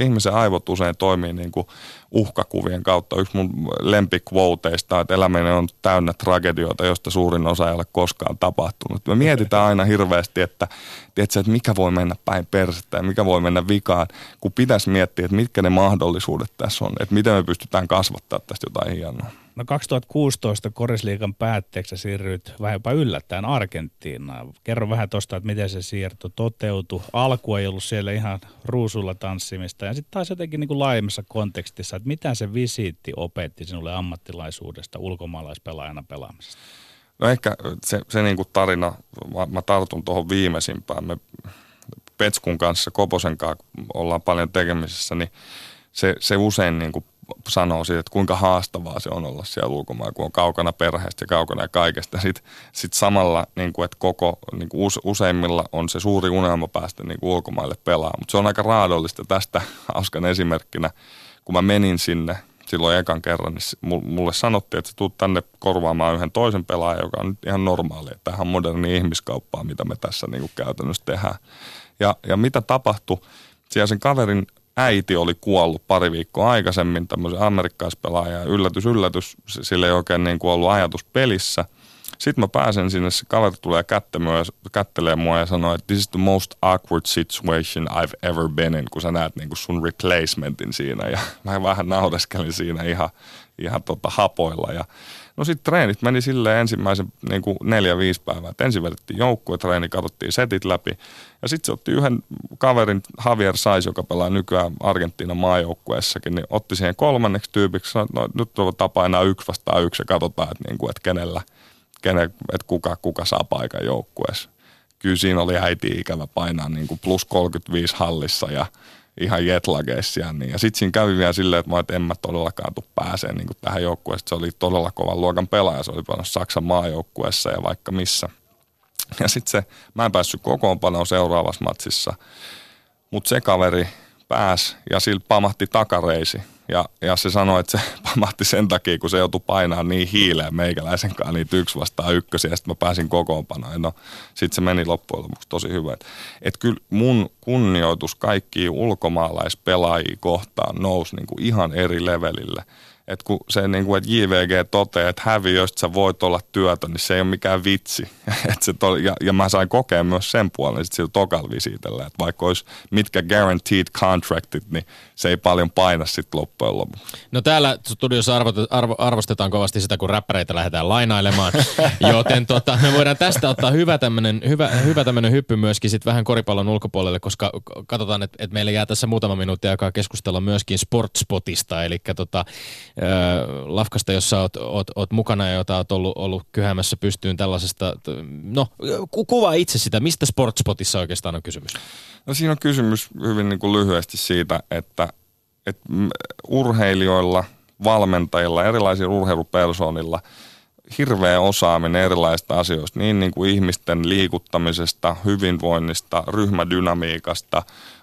ihmisen aivot usein toimii niin kuin uhkakuvien kautta. Yksi mun lempikvouteista, että eläminen on täynnä tragedioita, josta suurin osa ei ole koskaan tapahtunut. Me mietitään aina hirveästi, että, tiedätkö, että mikä voi mennä päin persettä ja mikä voi mennä vikaan, kun pitäisi miettiä, että mitkä ne mahdollisuudet tässä on, että miten me pystytään kasvattaa tästä jotain hienoa. No 2016 Korisliikan päätteeksi siirryit vähän jopa yllättäen Argentiinaan. Kerro vähän tuosta, että miten se siirto toteutui. Alku ei ollut siellä ihan ruusulla tanssimista ja sitten taas jotenkin niin kuin laajemmassa kontekstissa, että mitä se visiitti opetti sinulle ammattilaisuudesta ulkomaalaispelaajana pelaamisesta? No ehkä se, se niin kuin tarina, mä, mä tartun tuohon viimeisimpään. Me Petskun kanssa, Koposen kanssa ollaan paljon tekemisissä, niin se, se usein niin kuin sanoo siitä, että kuinka haastavaa se on olla siellä ulkomailla, kun on kaukana perheestä ja kaukana ja kaikesta. Sitten sit samalla, niin kuin, että koko, niin kuin useimmilla on se suuri unelma päästä niin kuin ulkomaille pelaamaan. Mutta se on aika raadollista tästä hauskan esimerkkinä, kun mä menin sinne silloin ekan kerran, niin mulle sanottiin, että sä tulet tänne korvaamaan yhden toisen pelaajan, joka on nyt ihan normaali. Tähän moderni ihmiskauppaa, mitä me tässä niin kuin käytännössä tehdään. Ja, ja mitä tapahtui? Siellä sen kaverin äiti oli kuollut pari viikkoa aikaisemmin, tämmöisen amerikkaispelaaja, ja yllätys, yllätys, sillä ei oikein niin kuin ollut ajatus pelissä. Sitten mä pääsen sinne, se kaveri tulee kättelee mua ja sanoo, että this is the most awkward situation I've ever been in, kun sä näet niin kuin sun replacementin siinä. Ja mä vähän naudeskelin siinä ihan, ihan tota hapoilla. Ja No sitten treenit meni silleen ensimmäisen niin kuin neljä, viisi päivää. Et ensin vedettiin joukkuetreeni, katsottiin setit läpi. Ja sitten se otti yhden kaverin, Javier Sais, joka pelaa nykyään Argentiinan maajoukkueessakin, niin otti siihen kolmanneksi tyypiksi. Sanoi, no, nyt on tapa enää yksi vastaan yksi ja katsotaan, että, niin kuin, että kenellä, kenen, että kuka, kuka saa paikan joukkueessa. Kyllä siinä oli äiti ikävä painaa niin kuin plus 35 hallissa ja – ihan jetlageissa. Niin. Ja sitten siinä kävi vielä silleen, että mä että en mä todellakaan tule pääseen niin tähän joukkueeseen. Se oli todella kovan luokan pelaaja. Se oli paljon Saksan maajoukkueessa ja vaikka missä. Ja sitten se, mä en päässyt kokoonpanoon seuraavassa matsissa. Mutta se kaveri pääsi ja sillä pamahti takareisi. Ja, ja se sanoi, että se pamahti sen takia, kun se joutui painamaan niin hiileen meikäläisen kanssa niitä yksi vastaan ykkösiä. Ja sitten mä pääsin kokoonpanoon. No, sitten se meni loppujen lopuksi tosi hyvä. Että et kyllä mun kunnioitus kaikkiin ulkomaalaispelaajia kohtaan nousi niin kuin ihan eri levelille. Että kun se niin kuin, että JVG toteaa, että häviöistä sä voit olla työtön, niin se ei ole mikään vitsi. Et se to, ja, ja, mä sain kokea myös sen puolen sitten sillä tokalla visiitellä, että vaikka olisi mitkä guaranteed contractit, niin se ei paljon paina sitten loppujen lopuksi. No täällä studiossa arvo, arvo, arvostetaan kovasti sitä, kun räppäreitä lähdetään lainailemaan, joten tota, me voidaan tästä ottaa hyvä tämmöinen hyvä, hyvä tämmönen hyppy myöskin sitten vähän koripallon ulkopuolelle, koska katsotaan, että, että meillä jää tässä muutama minuutti aikaa keskustella myöskin Sportspotista, eli tota, Lafkasta, jossa oot, oot, oot mukana ja jota oot ollut, ollut kyhäämässä pystyyn tällaisesta, no ku, kuvaa itse sitä, mistä Sportspotissa oikeastaan on kysymys? No siinä on kysymys hyvin niin kuin lyhyesti siitä, että, että urheilijoilla, valmentajilla, erilaisilla urheilupersonilla hirveä osaaminen erilaisista asioista, niin, niin kuin ihmisten liikuttamisesta, hyvinvoinnista, ryhmädynamiikasta,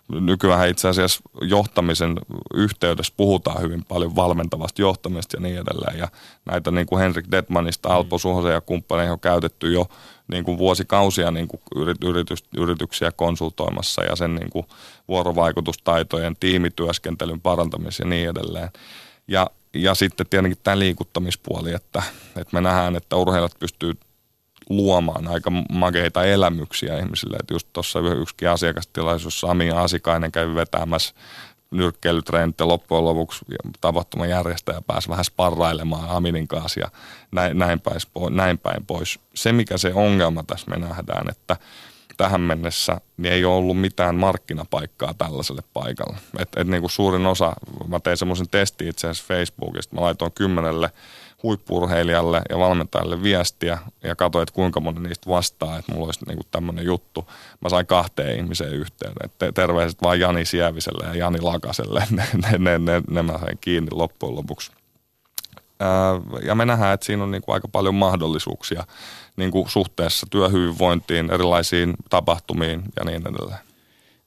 nykyään itse asiassa johtamisen yhteydessä puhutaan hyvin paljon valmentavasta johtamista ja niin edelleen. Ja näitä niin kuin Henrik Detmanista, Alpo mm. Suhosen ja kumppaneihin on käytetty jo niin kuin vuosikausia niin kuin yritys, yrityksiä konsultoimassa ja sen niin kuin vuorovaikutustaitojen, tiimityöskentelyn parantamisen ja niin edelleen. Ja, ja sitten tietenkin tämä liikuttamispuoli, että, että me nähdään, että urheilijat pystyy luomaan aika makeita elämyksiä ihmisille. Että just tuossa yksikin asiakastilaisuus Sami Asikainen kävi vetämässä nyrkkeilytreenit ja loppujen lopuksi tapahtuman järjestäjä pääsi vähän sparrailemaan Aminin kanssa ja näin, näin päin pois. Se mikä se ongelma tässä me nähdään, että tähän mennessä niin ei ole ollut mitään markkinapaikkaa tällaiselle paikalle. Et, et niin kuin suurin osa, mä tein semmoisen testin itse asiassa Facebookista, mä laitoin kymmenelle huippurheilijalle ja valmentajalle viestiä ja katsoin, että kuinka moni niistä vastaa, että mulla olisi niinku tämmöinen juttu. Mä sain kahteen ihmiseen yhteyden. Että terveiset vaan Jani Sieviselle ja Jani Lakaselle. Ne, ne, ne, ne, ne mä sain kiinni loppujen lopuksi. Ää, ja me nähdään, että siinä on niinku aika paljon mahdollisuuksia niinku suhteessa työhyvinvointiin, erilaisiin tapahtumiin ja niin edelleen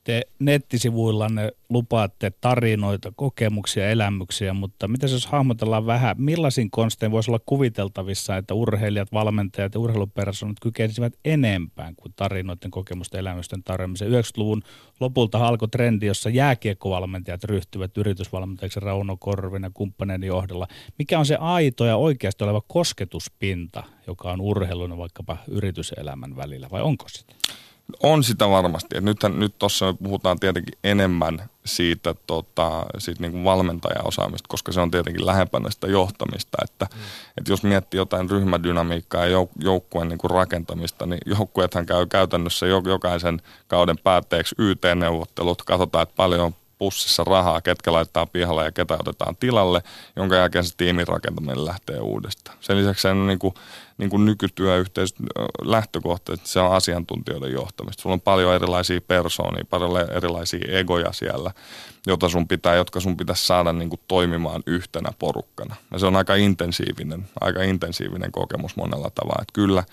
te nettisivuillanne lupaatte tarinoita, kokemuksia, elämyksiä, mutta mitä jos hahmotellaan vähän, millaisin konstein voisi olla kuviteltavissa, että urheilijat, valmentajat ja urheilupersonat kykenisivät enempään kuin tarinoiden, kokemusten, elämysten tarjoamiseen. 90-luvun lopulta alkoi trendi, jossa jääkiekkovalmentajat ryhtyvät yritysvalmentajiksi Rauno Korvin ja kumppaneiden johdolla. Mikä on se aito ja oikeasti oleva kosketuspinta, joka on urheilun ja vaikkapa yrityselämän välillä, vai onko sitä? On sitä varmasti. Et nythän, nyt tuossa me puhutaan tietenkin enemmän siitä, tota, siitä niin kuin valmentajaosaamista, koska se on tietenkin lähempänä sitä johtamista. Että, mm. että jos miettii jotain ryhmädynamiikkaa ja jouk- joukkueen niin kuin rakentamista, niin joukkueethan käy käytännössä jokaisen kauden päätteeksi YT-neuvottelut. Katsotaan, että paljon on pussissa rahaa, ketkä laittaa pihalle ja ketä otetaan tilalle, jonka jälkeen se tiimin rakentaminen lähtee uudestaan. Sen lisäksi sen niin kuin, niin kuin nykytyöyhteys lähtökohta, että se on asiantuntijoiden johtamista. Sulla on paljon erilaisia persoonia, paljon erilaisia egoja siellä, jota sun pitää, jotka sun pitäisi saada niin kuin toimimaan yhtenä porukkana. Ja se on aika intensiivinen, aika intensiivinen kokemus monella tavalla. Että kyllä,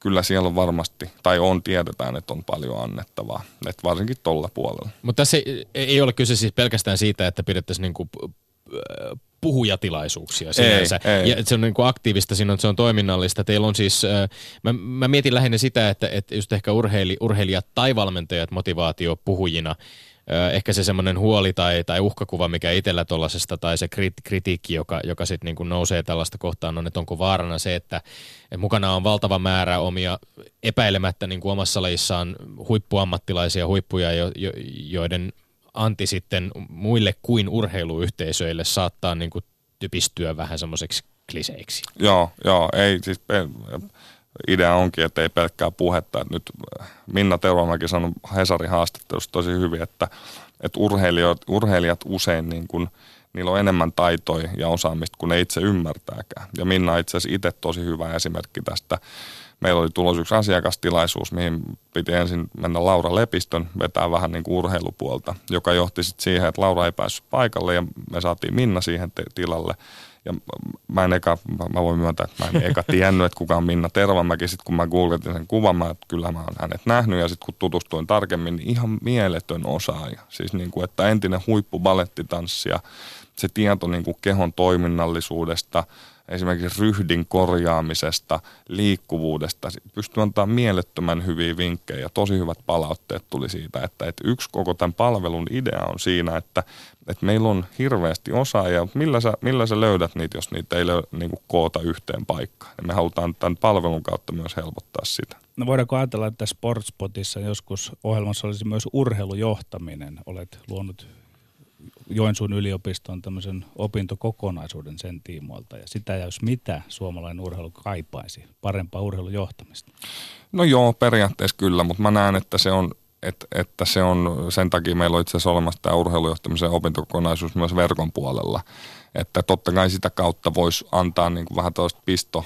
kyllä siellä on varmasti, tai on, tiedetään, että on paljon annettavaa, että varsinkin tuolla puolella. Mutta tässä ei, ei ole kyse siis pelkästään siitä, että pidettäisiin niin kuin puhujatilaisuuksia sinänsä. Ei, ei. Ja se on niin kuin aktiivista, siinä on, se on toiminnallista. Teillä on siis, mä, mä mietin lähinnä sitä, että, että just ehkä urheili, urheilijat tai valmentajat motivaatio puhujina – ehkä se semmoinen huoli tai, tai uhkakuva, mikä itsellä tuollaisesta, tai se kritiikki, joka, joka sitten niin nousee tällaista kohtaan, on, että onko vaarana se, että, että mukana on valtava määrä omia epäilemättä niin kuin omassa lajissaan huippuammattilaisia huippuja, jo, jo, joiden anti sitten muille kuin urheiluyhteisöille saattaa niin kuin typistyä vähän semmoiseksi kliseiksi. Joo, joo, ei siis idea onkin, että ei pelkkää puhetta. Nyt äh, Minna Teuromäki sanoi Hesarin haastattelussa tosi hyvin, että, että urheilijat, urheilijat usein niin kuin, niillä on enemmän taitoja ja osaamista kuin ne itse ymmärtääkään. Ja Minna itse asiassa itse tosi hyvä esimerkki tästä. Meillä oli tulos yksi asiakastilaisuus, mihin piti ensin mennä Laura Lepistön vetää vähän niin kuin urheilupuolta, joka johti sitten siihen, että Laura ei päässyt paikalle ja me saatiin Minna siihen tilalle. Ja mä en eka, mä voin myöntää, että mä en eka tiennyt, että kuka on Minna Tervamäki. Sitten kun mä googletin sen kuvan, mä, että kyllä mä oon hänet nähnyt. Ja sitten kun tutustuin tarkemmin, niin ihan mieletön osaaja. Siis niin kuin, että entinen huippubalettitanssija, se tieto niin kuin kehon toiminnallisuudesta, esimerkiksi ryhdin korjaamisesta, liikkuvuudesta. Pystyy antaa mielettömän hyviä vinkkejä. Tosi hyvät palautteet tuli siitä, että, että yksi koko tämän palvelun idea on siinä, että, että meillä on hirveästi osaajia, mutta millä sä, millä sä löydät niitä, jos niitä ei löy, niin kuin koota yhteen paikkaan. Ja me halutaan tämän palvelun kautta myös helpottaa sitä. No voidaanko ajatella, että Sportspotissa joskus ohjelmassa olisi myös urheilujohtaminen? Olet luonut Joensuun yliopiston tämmöisen opintokokonaisuuden sen tiimoilta. Ja sitä jos mitä suomalainen urheilu kaipaisi, parempaa urheilujohtamista. No joo, periaatteessa kyllä, mutta mä näen, että se on, että, että se on sen takia meillä on itse asiassa olemassa tämä urheilujohtamisen opintokokonaisuus myös verkon puolella. Että totta kai sitä kautta voisi antaa niin kuin vähän tuosta pisto,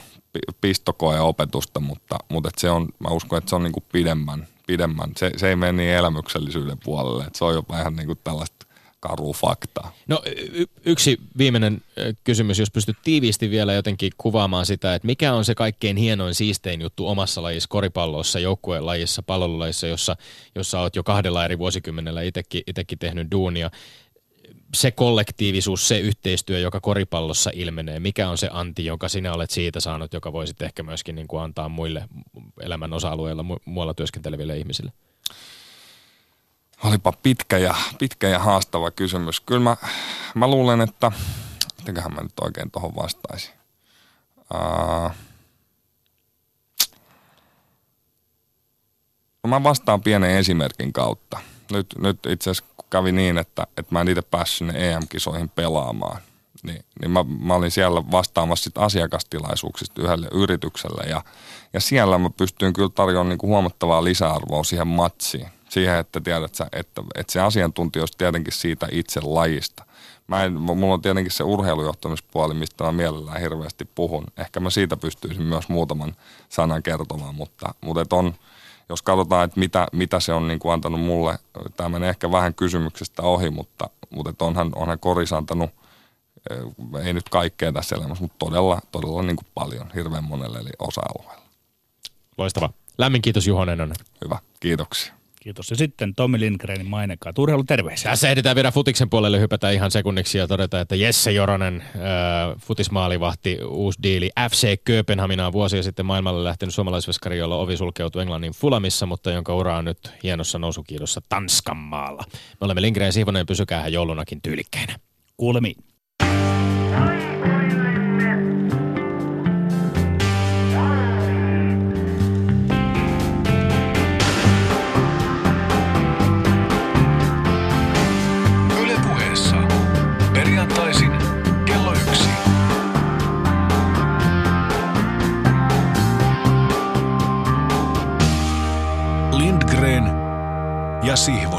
pistokoe-opetusta, mutta, mutta että se on, mä uskon, että se on niin kuin pidemmän, pidemmän. Se, se ei mene niin elämyksellisyyden puolelle, että se on jopa ihan niin kuin tällaista karu fakta. No y- yksi viimeinen kysymys, jos pystyt tiiviisti vielä jotenkin kuvaamaan sitä, että mikä on se kaikkein hienoin siistein juttu omassa lajissa, koripallossa, joukkueen lajissa, pallolajissa, jossa, jossa olet jo kahdella eri vuosikymmenellä itsekin tehnyt duunia. Se kollektiivisuus, se yhteistyö, joka koripallossa ilmenee, mikä on se anti, jonka sinä olet siitä saanut, joka voisit ehkä myöskin niin kuin antaa muille elämän osa-alueilla mu- muualla työskenteleville ihmisille? Olipa pitkä ja, pitkä ja haastava kysymys. Kyllä mä, mä luulen, että, mitenköhän mä nyt oikein tuohon vastaisin. Uh, no mä vastaan pienen esimerkin kautta. Nyt, nyt itse asiassa kävi niin, että, että mä en itse päässyt sinne EM-kisoihin pelaamaan. Niin, niin mä, mä olin siellä vastaamassa sit asiakastilaisuuksista yhdelle yritykselle ja, ja siellä mä pystyin kyllä tarjoamaan niin kuin huomattavaa lisäarvoa siihen matsiin siihen, että tiedät sä, että, että se asiantuntija olisi tietenkin siitä itse lajista. Mä en, mulla on tietenkin se urheilujohtamispuoli, mistä mä mielellään hirveästi puhun. Ehkä mä siitä pystyisin myös muutaman sanan kertomaan, mutta, mutta on, jos katsotaan, että mitä, mitä se on niin kuin antanut mulle, tämä menee ehkä vähän kysymyksestä ohi, mutta, mutta onhan, onhan Koris antanut, eh, ei nyt kaikkea tässä elämässä, mutta todella, todella niin kuin paljon, hirveän monelle eli osa-alueella. Loistava. Lämmin kiitos Juho Nenonen. Hyvä, kiitoksia. Kiitos. Ja sitten Tommi Lindgrenin mainekaa. Urheilu terveisiä. Tässä ehditään vielä futiksen puolelle hypätä ihan sekunniksi ja todeta, että Jesse Joronen, äh, futismaalivahti, uusi diili. FC Kööpenhamina on vuosia sitten maailmalle lähtenyt suomalaisveskari, jolla ovi sulkeutui Englannin Fulamissa, mutta jonka ura on nyt hienossa nousukiidossa Tanskan maalla. Me olemme Lindgren ja Siivonen, pysykää joulunakin tyylikkäinä. Kuulemiin. Ja Sihvonen.